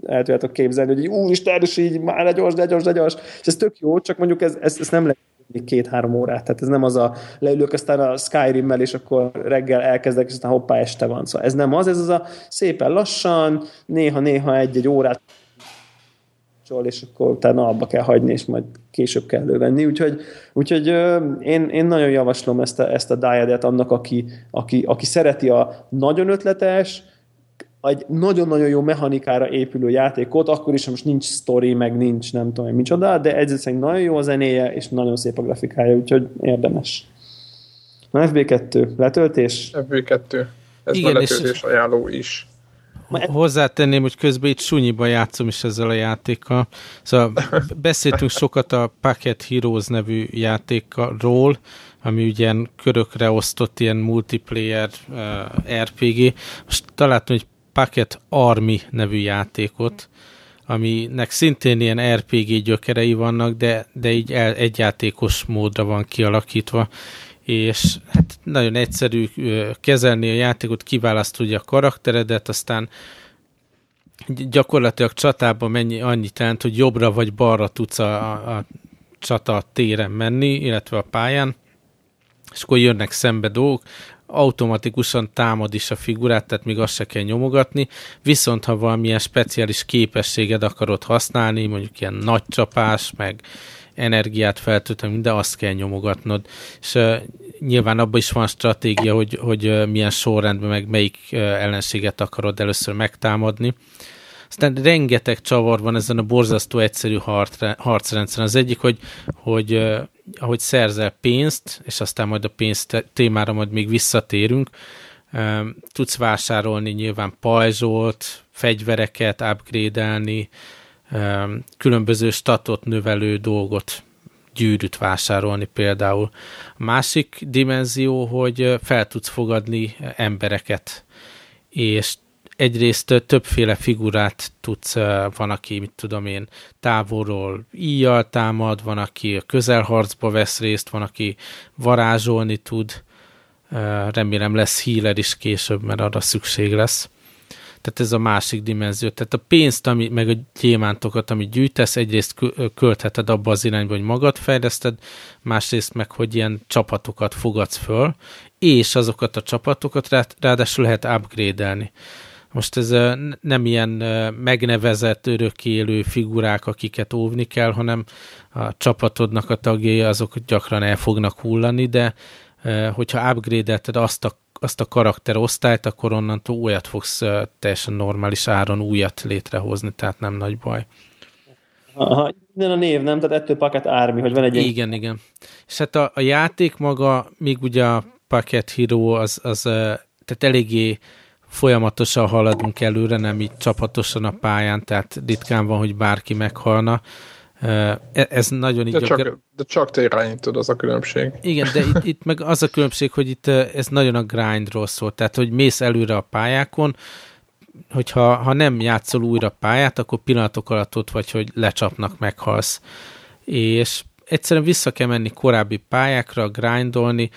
el tudjátok képzelni, hogy így úristen, és így már le gyors, le gyors, le gyors, és ez tök jó, csak mondjuk ez, ez, ez nem lehet két-három órát, tehát ez nem az a leülök aztán a Skyrim-mel, és akkor reggel elkezdek, és aztán hoppá, este van. Szóval ez nem az, ez az a szépen lassan, néha-néha egy-egy órát és akkor utána abba kell hagyni, és majd később kell elővenni. Úgyhogy, úgyhogy én, én nagyon javaslom ezt a, ezt a dietet annak, aki, aki, aki szereti a nagyon ötletes, egy nagyon-nagyon jó mechanikára épülő játékot, akkor is, most nincs story, meg nincs nem tudom, micsoda, de egyszerűen nagyon jó a zenéje, és nagyon szép a grafikája, úgyhogy érdemes. Na, FB2, letöltés? FB2. Ez Igen, letöltés és... ajánló is. Hozzátenném, hogy közben itt sunyiba játszom is ezzel a játékkal. Szóval [laughs] beszéltünk sokat a Packet Heroes nevű játékról, ami ugye körökre osztott ilyen multiplayer uh, RPG. Most találtam egy Packet Army nevű játékot, aminek szintén ilyen RPG gyökerei vannak, de, de így el, egyjátékos módra van kialakítva, és hát nagyon egyszerű kezelni a játékot, kiválasztod a karakteredet, aztán gyakorlatilag csatában mennyi annyit jelent, hogy jobbra vagy balra tudsz a, a csata téren menni, illetve a pályán, és akkor jönnek szembe dolgok, automatikusan támad is a figurát, tehát még azt se kell nyomogatni, viszont ha valamilyen speciális képességed akarod használni, mondjuk ilyen nagy csapás, meg energiát feltölteni, de azt kell nyomogatnod. És uh, nyilván abban is van stratégia, hogy, hogy uh, milyen sorrendben, meg melyik uh, ellenséget akarod először megtámadni. Aztán rengeteg csavar van ezen a borzasztó egyszerű harcrendszeren. Az egyik, hogy, hogy ahogy szerzel pénzt, és aztán majd a pénzt témára majd még visszatérünk, tudsz vásárolni nyilván pajzsolt, fegyvereket, upgrade-elni, különböző statot növelő dolgot, gyűrűt vásárolni például. A másik dimenzió, hogy fel tudsz fogadni embereket, és egyrészt többféle figurát tudsz, van, aki, mit tudom én, távolról íjjal támad, van, aki közelharcba vesz részt, van, aki varázsolni tud, remélem lesz healer is később, mert arra szükség lesz. Tehát ez a másik dimenzió. Tehát a pénzt, ami, meg a gyémántokat, amit gyűjtesz, egyrészt költheted abba az irányba, hogy magad fejleszted, másrészt meg, hogy ilyen csapatokat fogadsz föl, és azokat a csapatokat rá, ráadásul lehet upgrade-elni. Most ez nem ilyen megnevezett, örökélő figurák, akiket óvni kell, hanem a csapatodnak a tagjai azok gyakran el fognak hullani, de hogyha upgrade azt a azt a karakterosztályt, akkor onnantól újat fogsz teljesen normális áron újat létrehozni, tehát nem nagy baj. Aha, minden a név, nem? Tehát ettől Paket Army, hogy van egy... Igen, igen. És hát a, a játék maga, még ugye a Paket Hero, az, az tehát eléggé folyamatosan haladunk előre, nem így csapatosan a pályán, tehát ritkán van, hogy bárki meghalna. E, ez nagyon így... De csak, a... de csak te irányítod, az a különbség. Igen, de itt, itt meg az a különbség, hogy itt ez nagyon a grindról szól, tehát hogy mész előre a pályákon, hogyha ha nem játszol újra pályát, akkor pillanatok alatt ott vagy, hogy lecsapnak, meghalsz. És egyszerűen vissza kell menni korábbi pályákra, grindolni,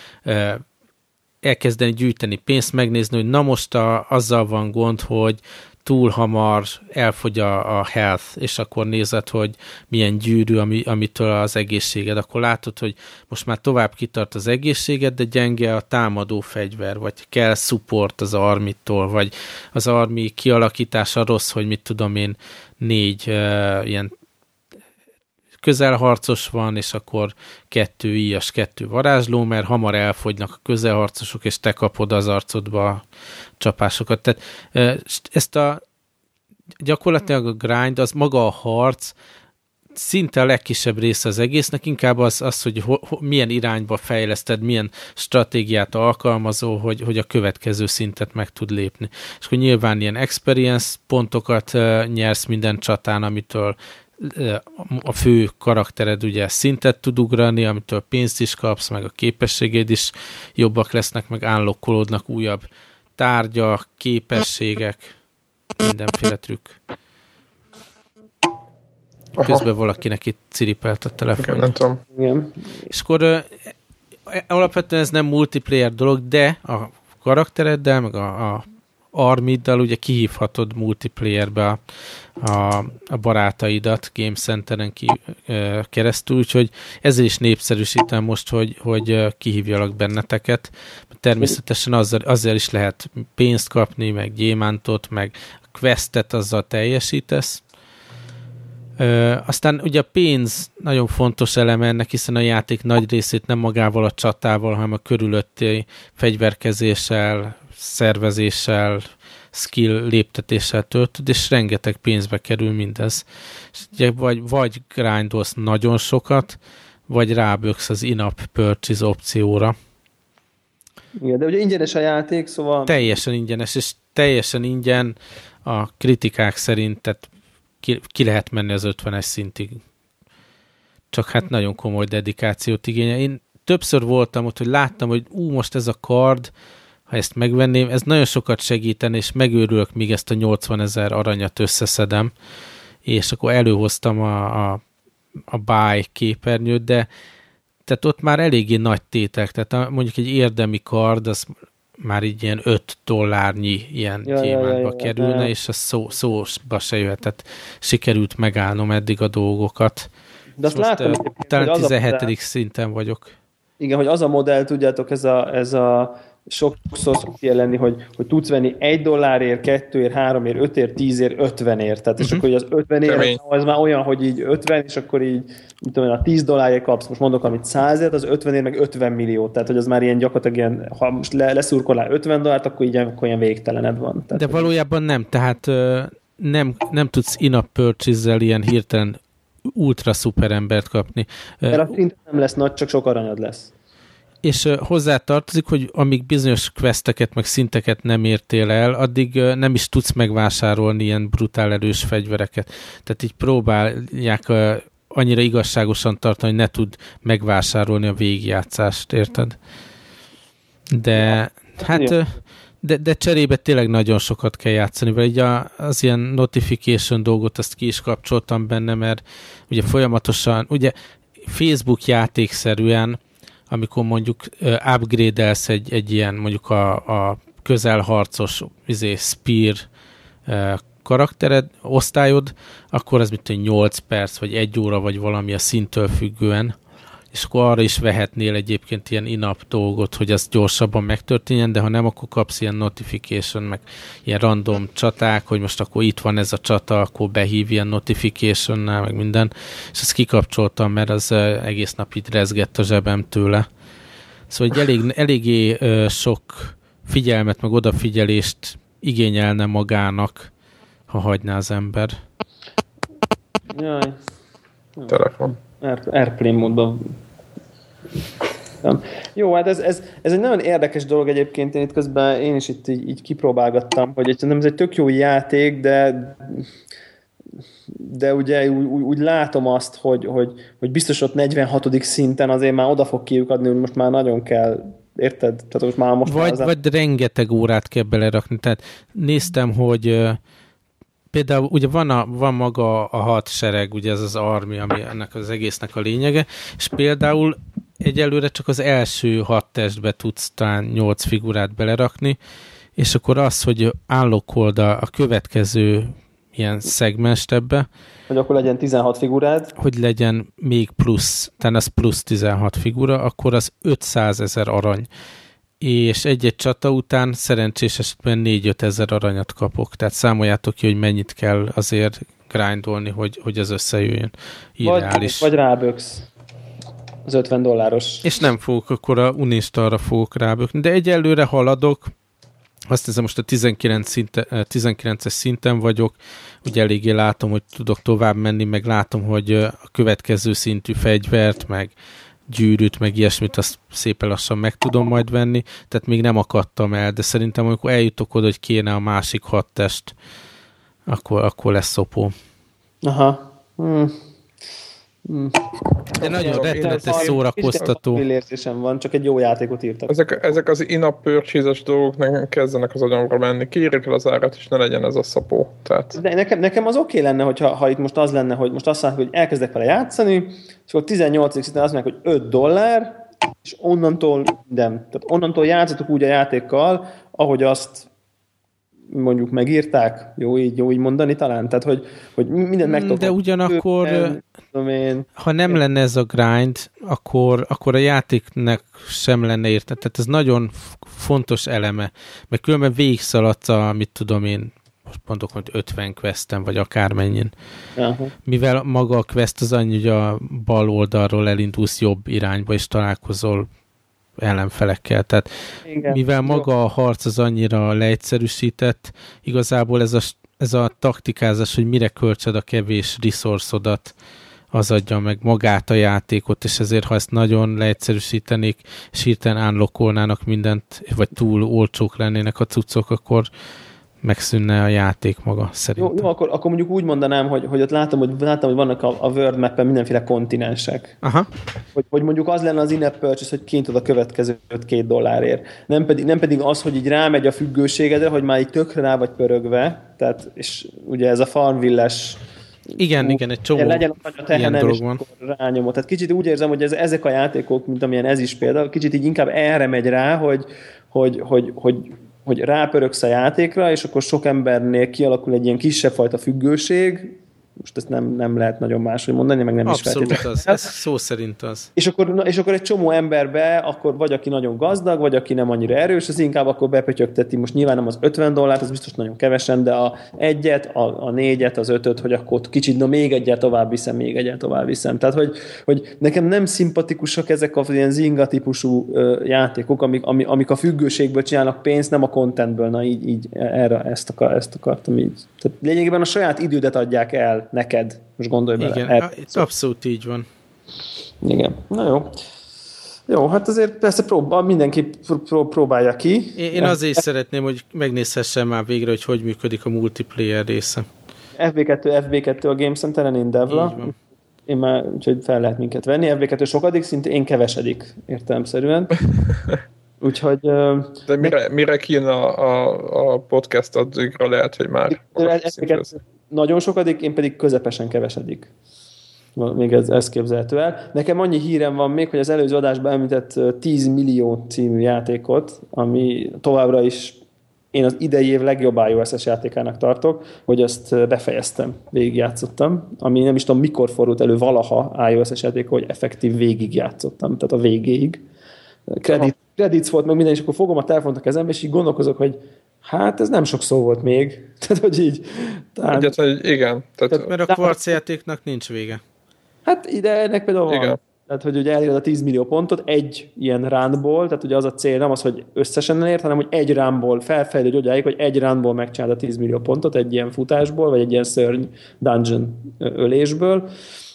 elkezdeni gyűjteni pénzt, megnézni, hogy na most a, azzal van gond, hogy túl hamar elfogy a, a health, és akkor nézed, hogy milyen gyűrű, ami, amitől az egészséged. Akkor látod, hogy most már tovább kitart az egészséged, de gyenge a támadó fegyver, vagy kell support az armitól, vagy az armi kialakítása rossz, hogy mit tudom én, négy uh, ilyen közelharcos van, és akkor kettő íjas, kettő varázsló, mert hamar elfogynak a közelharcosok, és te kapod az arcodba csapásokat. Tehát ezt a gyakorlatilag a grind, az maga a harc, szinte a legkisebb része az egésznek, inkább az, az hogy ho, ho, milyen irányba fejleszted, milyen stratégiát alkalmazó, hogy, hogy a következő szintet meg tud lépni. És akkor nyilván ilyen experience pontokat uh, nyersz minden csatán, amitől a fő karaktered ugye szintet tud ugrani, amitől pénzt is kapsz, meg a képességed is jobbak lesznek, meg állokkolódnak újabb tárgyak, képességek, mindenféle trükk. Aha. Közben valakinek itt ciripelt a telefon. Igen, tudom. Igen. És akkor alapvetően ez nem multiplayer dolog, de a karaktereddel, meg a, a armiddal ugye kihívhatod multiplayerbe a, a, barátaidat Game Centeren ki, e, keresztül, úgyhogy ezzel is népszerűsítem most, hogy, hogy kihívjalak benneteket. Természetesen azzal, azzal is lehet pénzt kapni, meg gyémántot, meg questet azzal teljesítesz. Ö, aztán ugye a pénz nagyon fontos eleme ennek, hiszen a játék nagy részét nem magával a csatával, hanem a körülötti fegyverkezéssel, szervezéssel, skill léptetéssel töltöd, és rengeteg pénzbe kerül mindez. És ugye vagy, vagy grindolsz nagyon sokat, vagy ráböksz az in-app purchase opcióra. Igen, de ugye ingyenes a játék, szóval... Teljesen ingyenes, és teljesen ingyen a kritikák szerint, tehát ki, ki lehet menni az 50-es szintig. Csak hát nagyon komoly dedikációt igényel. Én többször voltam ott, hogy láttam, hogy ú, most ez a kard, ha ezt megvenném, ez nagyon sokat segíten, és megőrülök, míg ezt a 80 ezer aranyat összeszedem, és akkor előhoztam a, a, a buy képernyőt, de tehát ott már eléggé nagy tétek, tehát mondjuk egy érdemi kard, az már így ilyen 5 dollárnyi ilyen ja, gyémántba ja, ja, kerülne, ja. és az szó, szóba se jöhet, tehát sikerült megállnom eddig a dolgokat. De azt látom, most, talán 17. A... szinten vagyok. Igen, hogy az a modell, tudjátok, ez a, ez a sokszor szokja lenni, hogy, hogy tudsz venni egy dollárért, kettőért, háromért, ötért, tízért, ötvenért. Tehát, uh-huh. és mhm. akkor hogy az ötvenért, az már olyan, hogy így ötven, és akkor így, mit tudom, a tíz dollárért kapsz, most mondok, amit százért, az ötvenért meg ötven millió. Tehát, hogy az már ilyen gyakorlatilag ilyen, ha most le, leszurkolál ötven dollárt, akkor így akkor ilyen végtelened van. Tehát, De valójában nem, tehát nem, nem tudsz in-app ilyen hirtelen ultra szuper embert kapni. Mert a szint nem lesz nagy, csak sok aranyad lesz és hozzá tartozik, hogy amíg bizonyos questeket, meg szinteket nem értél el, addig nem is tudsz megvásárolni ilyen brutál erős fegyvereket. Tehát így próbálják annyira igazságosan tartani, hogy ne tud megvásárolni a végigjátszást, érted? De hát de, de cserébe tényleg nagyon sokat kell játszani, vagy így az ilyen notification dolgot azt ki is kapcsoltam benne, mert ugye folyamatosan, ugye Facebook játékszerűen amikor mondjuk upgrade-elsz egy, egy ilyen mondjuk a, a közelharcos izé, spear karaktered, osztályod, akkor ez mint 8 perc, vagy 1 óra, vagy valami a szintől függően, és akkor arra is vehetnél egyébként ilyen inap dolgot, hogy az gyorsabban megtörténjen, de ha nem, akkor kapsz ilyen notification, meg ilyen random csaták, hogy most akkor itt van ez a csata, akkor behív ilyen notification meg minden, és ezt kikapcsoltam, mert az egész nap itt rezgett a zsebem tőle. Szóval egy elég, eléggé sok figyelmet, meg odafigyelést igényelne magának, ha hagyná az ember. Jaj. Telefon. Airplane módban. Jó, hát ez, ez, ez egy nagyon érdekes dolog egyébként, én itt közben én is itt így, így kipróbálgattam, hogy nem ez egy tök jó játék, de de ugye úgy, úgy, úgy látom azt, hogy, hogy, hogy biztos ott 46. szinten azért már oda fog kiukadni, hogy most már nagyon kell érted? Tehát most már most vagy, már vagy rengeteg órát kell belerakni. Tehát néztem, hogy például ugye van, a, van maga a hat sereg, ugye ez az armi, ami ennek az egésznek a lényege, és például egyelőre csak az első hat testbe tudsz talán nyolc figurát belerakni, és akkor az, hogy állok a, a következő ilyen szegmest ebbe. Hogy akkor legyen 16 figurád. Hogy legyen még plusz, tehát az plusz 16 figura, akkor az 500 ezer arany. És egy-egy csata után szerencsés esetben 4-5 ezer aranyat kapok. Tehát számoljátok ki, hogy mennyit kell azért grindolni, hogy, hogy az összejöjjön. Ideális. Vagy, vagy ráböksz az 50 dolláros. És nem fogok akkor a Unistarra fogok rábökni. De egyelőre haladok, azt hiszem, most a 19 szinte, 19-es eh, szinten vagyok, ugye eléggé látom, hogy tudok tovább menni, meg látom, hogy eh, a következő szintű fegyvert, meg gyűrűt, meg ilyesmit, azt szépen lassan meg tudom majd venni, tehát még nem akadtam el, de szerintem amikor eljutok oda, hogy kéne a másik hat test, akkor, akkor lesz szopó. Aha. Hmm. De nagyon rettenetes szórakoztató. érzésem van, csak egy jó játékot írtak. Ezek, ezek az in-app purchase dolgok nekem kezdenek az agyamra menni. Kiírjuk el az árat, és ne legyen ez a szapó. Tehát... De nekem, nekem az oké okay lenne, hogyha, ha itt most az lenne, hogy most azt mondják, hogy elkezdek vele játszani, és akkor 18 szinten azt mondják, hogy 5 dollár, és onnantól nem. Tehát onnantól játszatok úgy a játékkal, ahogy azt mondjuk megírták, jó így, jó így mondani talán? Tehát, hogy, hogy mindent meg De ugyanakkor, én, ha nem lenne ez a grind, akkor, akkor a játéknek sem lenne érte. Tehát ez nagyon fontos eleme, mert különben végigszaladsz a, mit tudom én, most mondok, hogy 50 questen, vagy akármennyin. Aha. Mivel maga a quest az annyi, hogy a bal oldalról elindulsz jobb irányba, és találkozol ellenfelekkel. Tehát Igen, mivel maga jó. a harc az annyira leegyszerűsített, igazából ez a, ez a taktikázás, hogy mire költsed a kevés resourcodat, az adja meg magát a játékot, és ezért ha ezt nagyon leegyszerűsítenék, és hirtelen unlockolnának mindent, vagy túl olcsók lennének a cuccok, akkor megszűnne a játék maga szerintem. Jó, jó akkor, akkor mondjuk úgy mondanám, hogy, hogy ott látom, hogy, látom, hogy vannak a, a World Map-en mindenféle kontinensek. Aha. Hogy, hogy mondjuk az lenne az in-app purchase, hogy kint a következő 5-2 dollárért. Nem pedig, nem pedig az, hogy így rámegy a függőségedre, hogy már így tökre rá vagy pörögve, tehát, és ugye ez a farmvilles igen, ú, igen, egy csomó legyen a tehenem, dolog van. rányomod. Tehát kicsit úgy érzem, hogy ez, ezek a játékok, mint amilyen ez is például, kicsit így inkább erre megy rá, hogy, hogy, hogy, hogy hogy rápöröksz a játékra, és akkor sok embernél kialakul egy ilyen kisebb fajta függőség, most ezt nem, nem lehet nagyon máshogy mondani, meg nem Abszolút is az, ez szó szerint az. És akkor, na, és akkor egy csomó emberbe, akkor vagy aki nagyon gazdag, vagy aki nem annyira erős, az inkább akkor bepötyögteti, most nyilván nem az 50 dollárt, az biztos nagyon kevesen, de a egyet, a, a négyet, az ötöt, hogy akkor kicsit, no még egyet tovább viszem, még egyet tovább viszem. Tehát, hogy, hogy nekem nem szimpatikusak ezek a ilyen zinga típusú játékok, amik, amik, amik a függőségből csinálnak pénzt, nem a contentből, na így, így erre ezt, akar, ezt akartam így. Tehát lényegében a saját idődet adják el neked. Most gondolj bele. Igen, er, abszolút így van. Igen, na jó. Jó, hát azért persze próbál, mindenki pró- próbálja ki. Én, én azért is szeretném, hogy megnézhessem már végre, hogy hogy működik a multiplayer része. FB2, FB2 a Game Center-en, én Devla. Én már, úgyhogy fel lehet minket venni. FB2 sokadik szint, én kevesedik értelemszerűen. [laughs] Úgyhogy... De mire, mire kijön a, a, a podcast addigra lehet, hogy már... Nagyon sokadik, én pedig közepesen kevesedik. Még ez, ez képzelhető el. Nekem annyi hírem van még, hogy az előző adásban említett 10 millió című játékot, ami továbbra is én az idei év legjobb iOS-es játékának tartok, hogy azt befejeztem, végigjátszottam, ami nem is tudom mikor fordult elő valaha iOS-es játék, hogy effektív végigjátszottam, tehát a végéig. Credit, credits volt, meg minden, és akkor fogom a telefont a kezembe, és így gondolkozok, hogy hát ez nem sok szó volt még. [laughs] tehát, hogy így. Tehát, Egyet, hogy igen. Tehát, tehát, mert a kvarc játéknak nincs vége. Hát ide ennek például van. Igen. Tehát, hogy ugye elérd a 10 millió pontot egy ilyen ránból, tehát ugye az a cél nem az, hogy összesen elért, hanem hogy egy ránból felfejlődj odáig, hogy egy ránból megcsinálod a 10 millió pontot egy ilyen futásból, vagy egy ilyen szörny dungeon ölésből,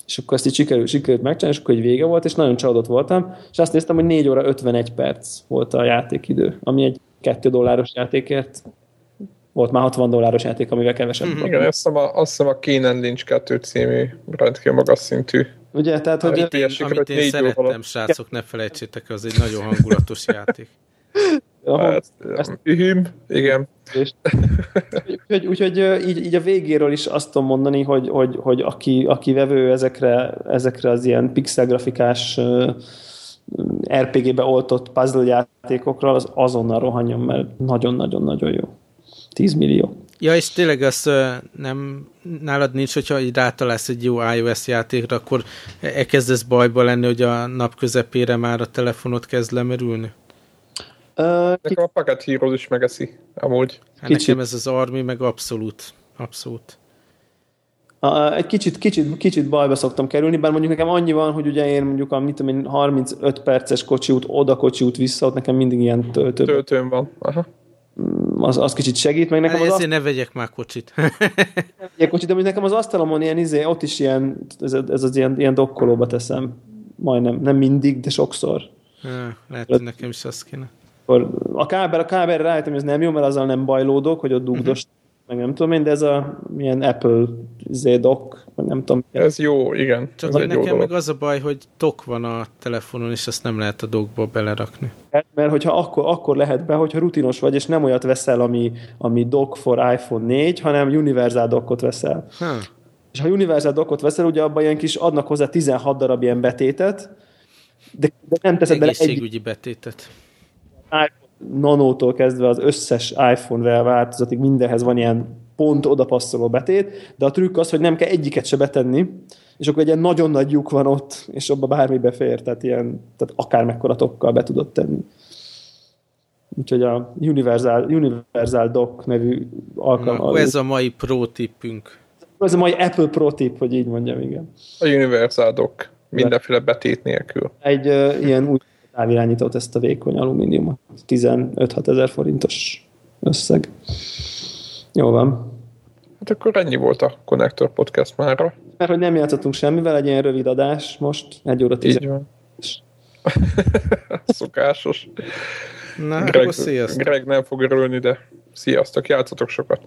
és akkor ezt így sikerült, sikerült megcsinálni, és akkor egy vége volt, és nagyon csalódott voltam, és azt néztem, hogy 4 óra 51 perc volt a játékidő, ami egy 2 dolláros játékért volt már 60 dolláros játék, amivel kevesebb. Mm-hmm. Igen, azt hiszem a, azt hiszem a Keenan Lynch 2 című rendkívül magas szintű Ugye, tehát, hogy... Amit én, amit én szerettem, srácok, ne felejtsétek, az egy nagyon hangulatos játék. [laughs] Hát, ühüm, igen. Úgyhogy, úgyhogy így, így a végéről is azt tudom mondani, hogy, hogy, hogy aki, aki vevő ezekre, ezekre az ilyen pixel grafikás RPG-be oltott puzzle játékokra, az azonnal rohanjon, mert nagyon-nagyon-nagyon jó. 10 millió. Ja, és tényleg az nem, nálad nincs, hogyha így rátalálsz egy jó iOS játékra, akkor elkezdesz bajba lenni, hogy a nap közepére már a telefonot kezd lemerülni? Uh, Nekem a Pocket Hero is megeszi, amúgy. Hát kicsit. nekem ez az Army, meg abszolút. Abszolút. Uh, egy kicsit, kicsit, kicsit bajba szoktam kerülni, bár mondjuk nekem annyi van, hogy ugye én mondjuk a mit tudom én, 35 perces kocsi út, oda kocsi út vissza, ott nekem mindig ilyen töltő. Töltőn van. Aha az, az kicsit segít, meg nekem az Ezért azt... ne vegyek már kocsit. vegyek kocsit, de nekem az asztalomon ilyen, izé, ott is ilyen, ez, ez az ilyen, ilyen dokkolóba teszem. Majdnem, nem mindig, de sokszor. Ja, lehet, hogy nekem is azt kéne. Akkor a kábel, a kábelre rájöttem, hogy ez nem jó, mert azzal nem bajlódok, hogy ott dugdos, uh-huh meg nem tudom én, de ez a milyen Apple Z-dock, vagy nem tudom. Ez jó, igen. Csak ez nekem jó meg az a baj, hogy tok van a telefonon, és azt nem lehet a dockba belerakni. Hát, mert hogyha akkor, akkor lehet be, hogyha rutinos vagy, és nem olyat veszel, ami, ami dock for iPhone 4, hanem universal dockot veszel. Ha. És ha universal dockot veszel, ugye abban ilyen kis adnak hozzá 16 darab ilyen betétet, de, de nem teszed bele egy... betétet. iPhone nanótól kezdve az összes iPhone változatig mindenhez van ilyen pont odapasszoló betét, de a trükk az, hogy nem kell egyiket se betenni, és akkor egy ilyen nagyon nagy lyuk van ott, és abba bármi befér, tehát, ilyen, tehát akár mekkora tokkal be tudod tenni. Úgyhogy a Universal, Universal Dock nevű alkalma. Na, ez a mai pro tippünk. Ez a mai Apple pro tip, hogy így mondjam, igen. A Universal Dock. Mindenféle betét nélkül. Egy uh, ilyen új távirányítót, ezt a vékony alumíniumot. 15 ezer forintos összeg. Jó van. Hát akkor ennyi volt a Connector Podcast mára. Mert hogy nem játszottunk semmivel, egy ilyen rövid adás most, egy óra tíz. Így van. [laughs] Szokásos. Na, Greg, akkor sziasztok. Greg nem fog örülni, de sziasztok, játszatok sokat.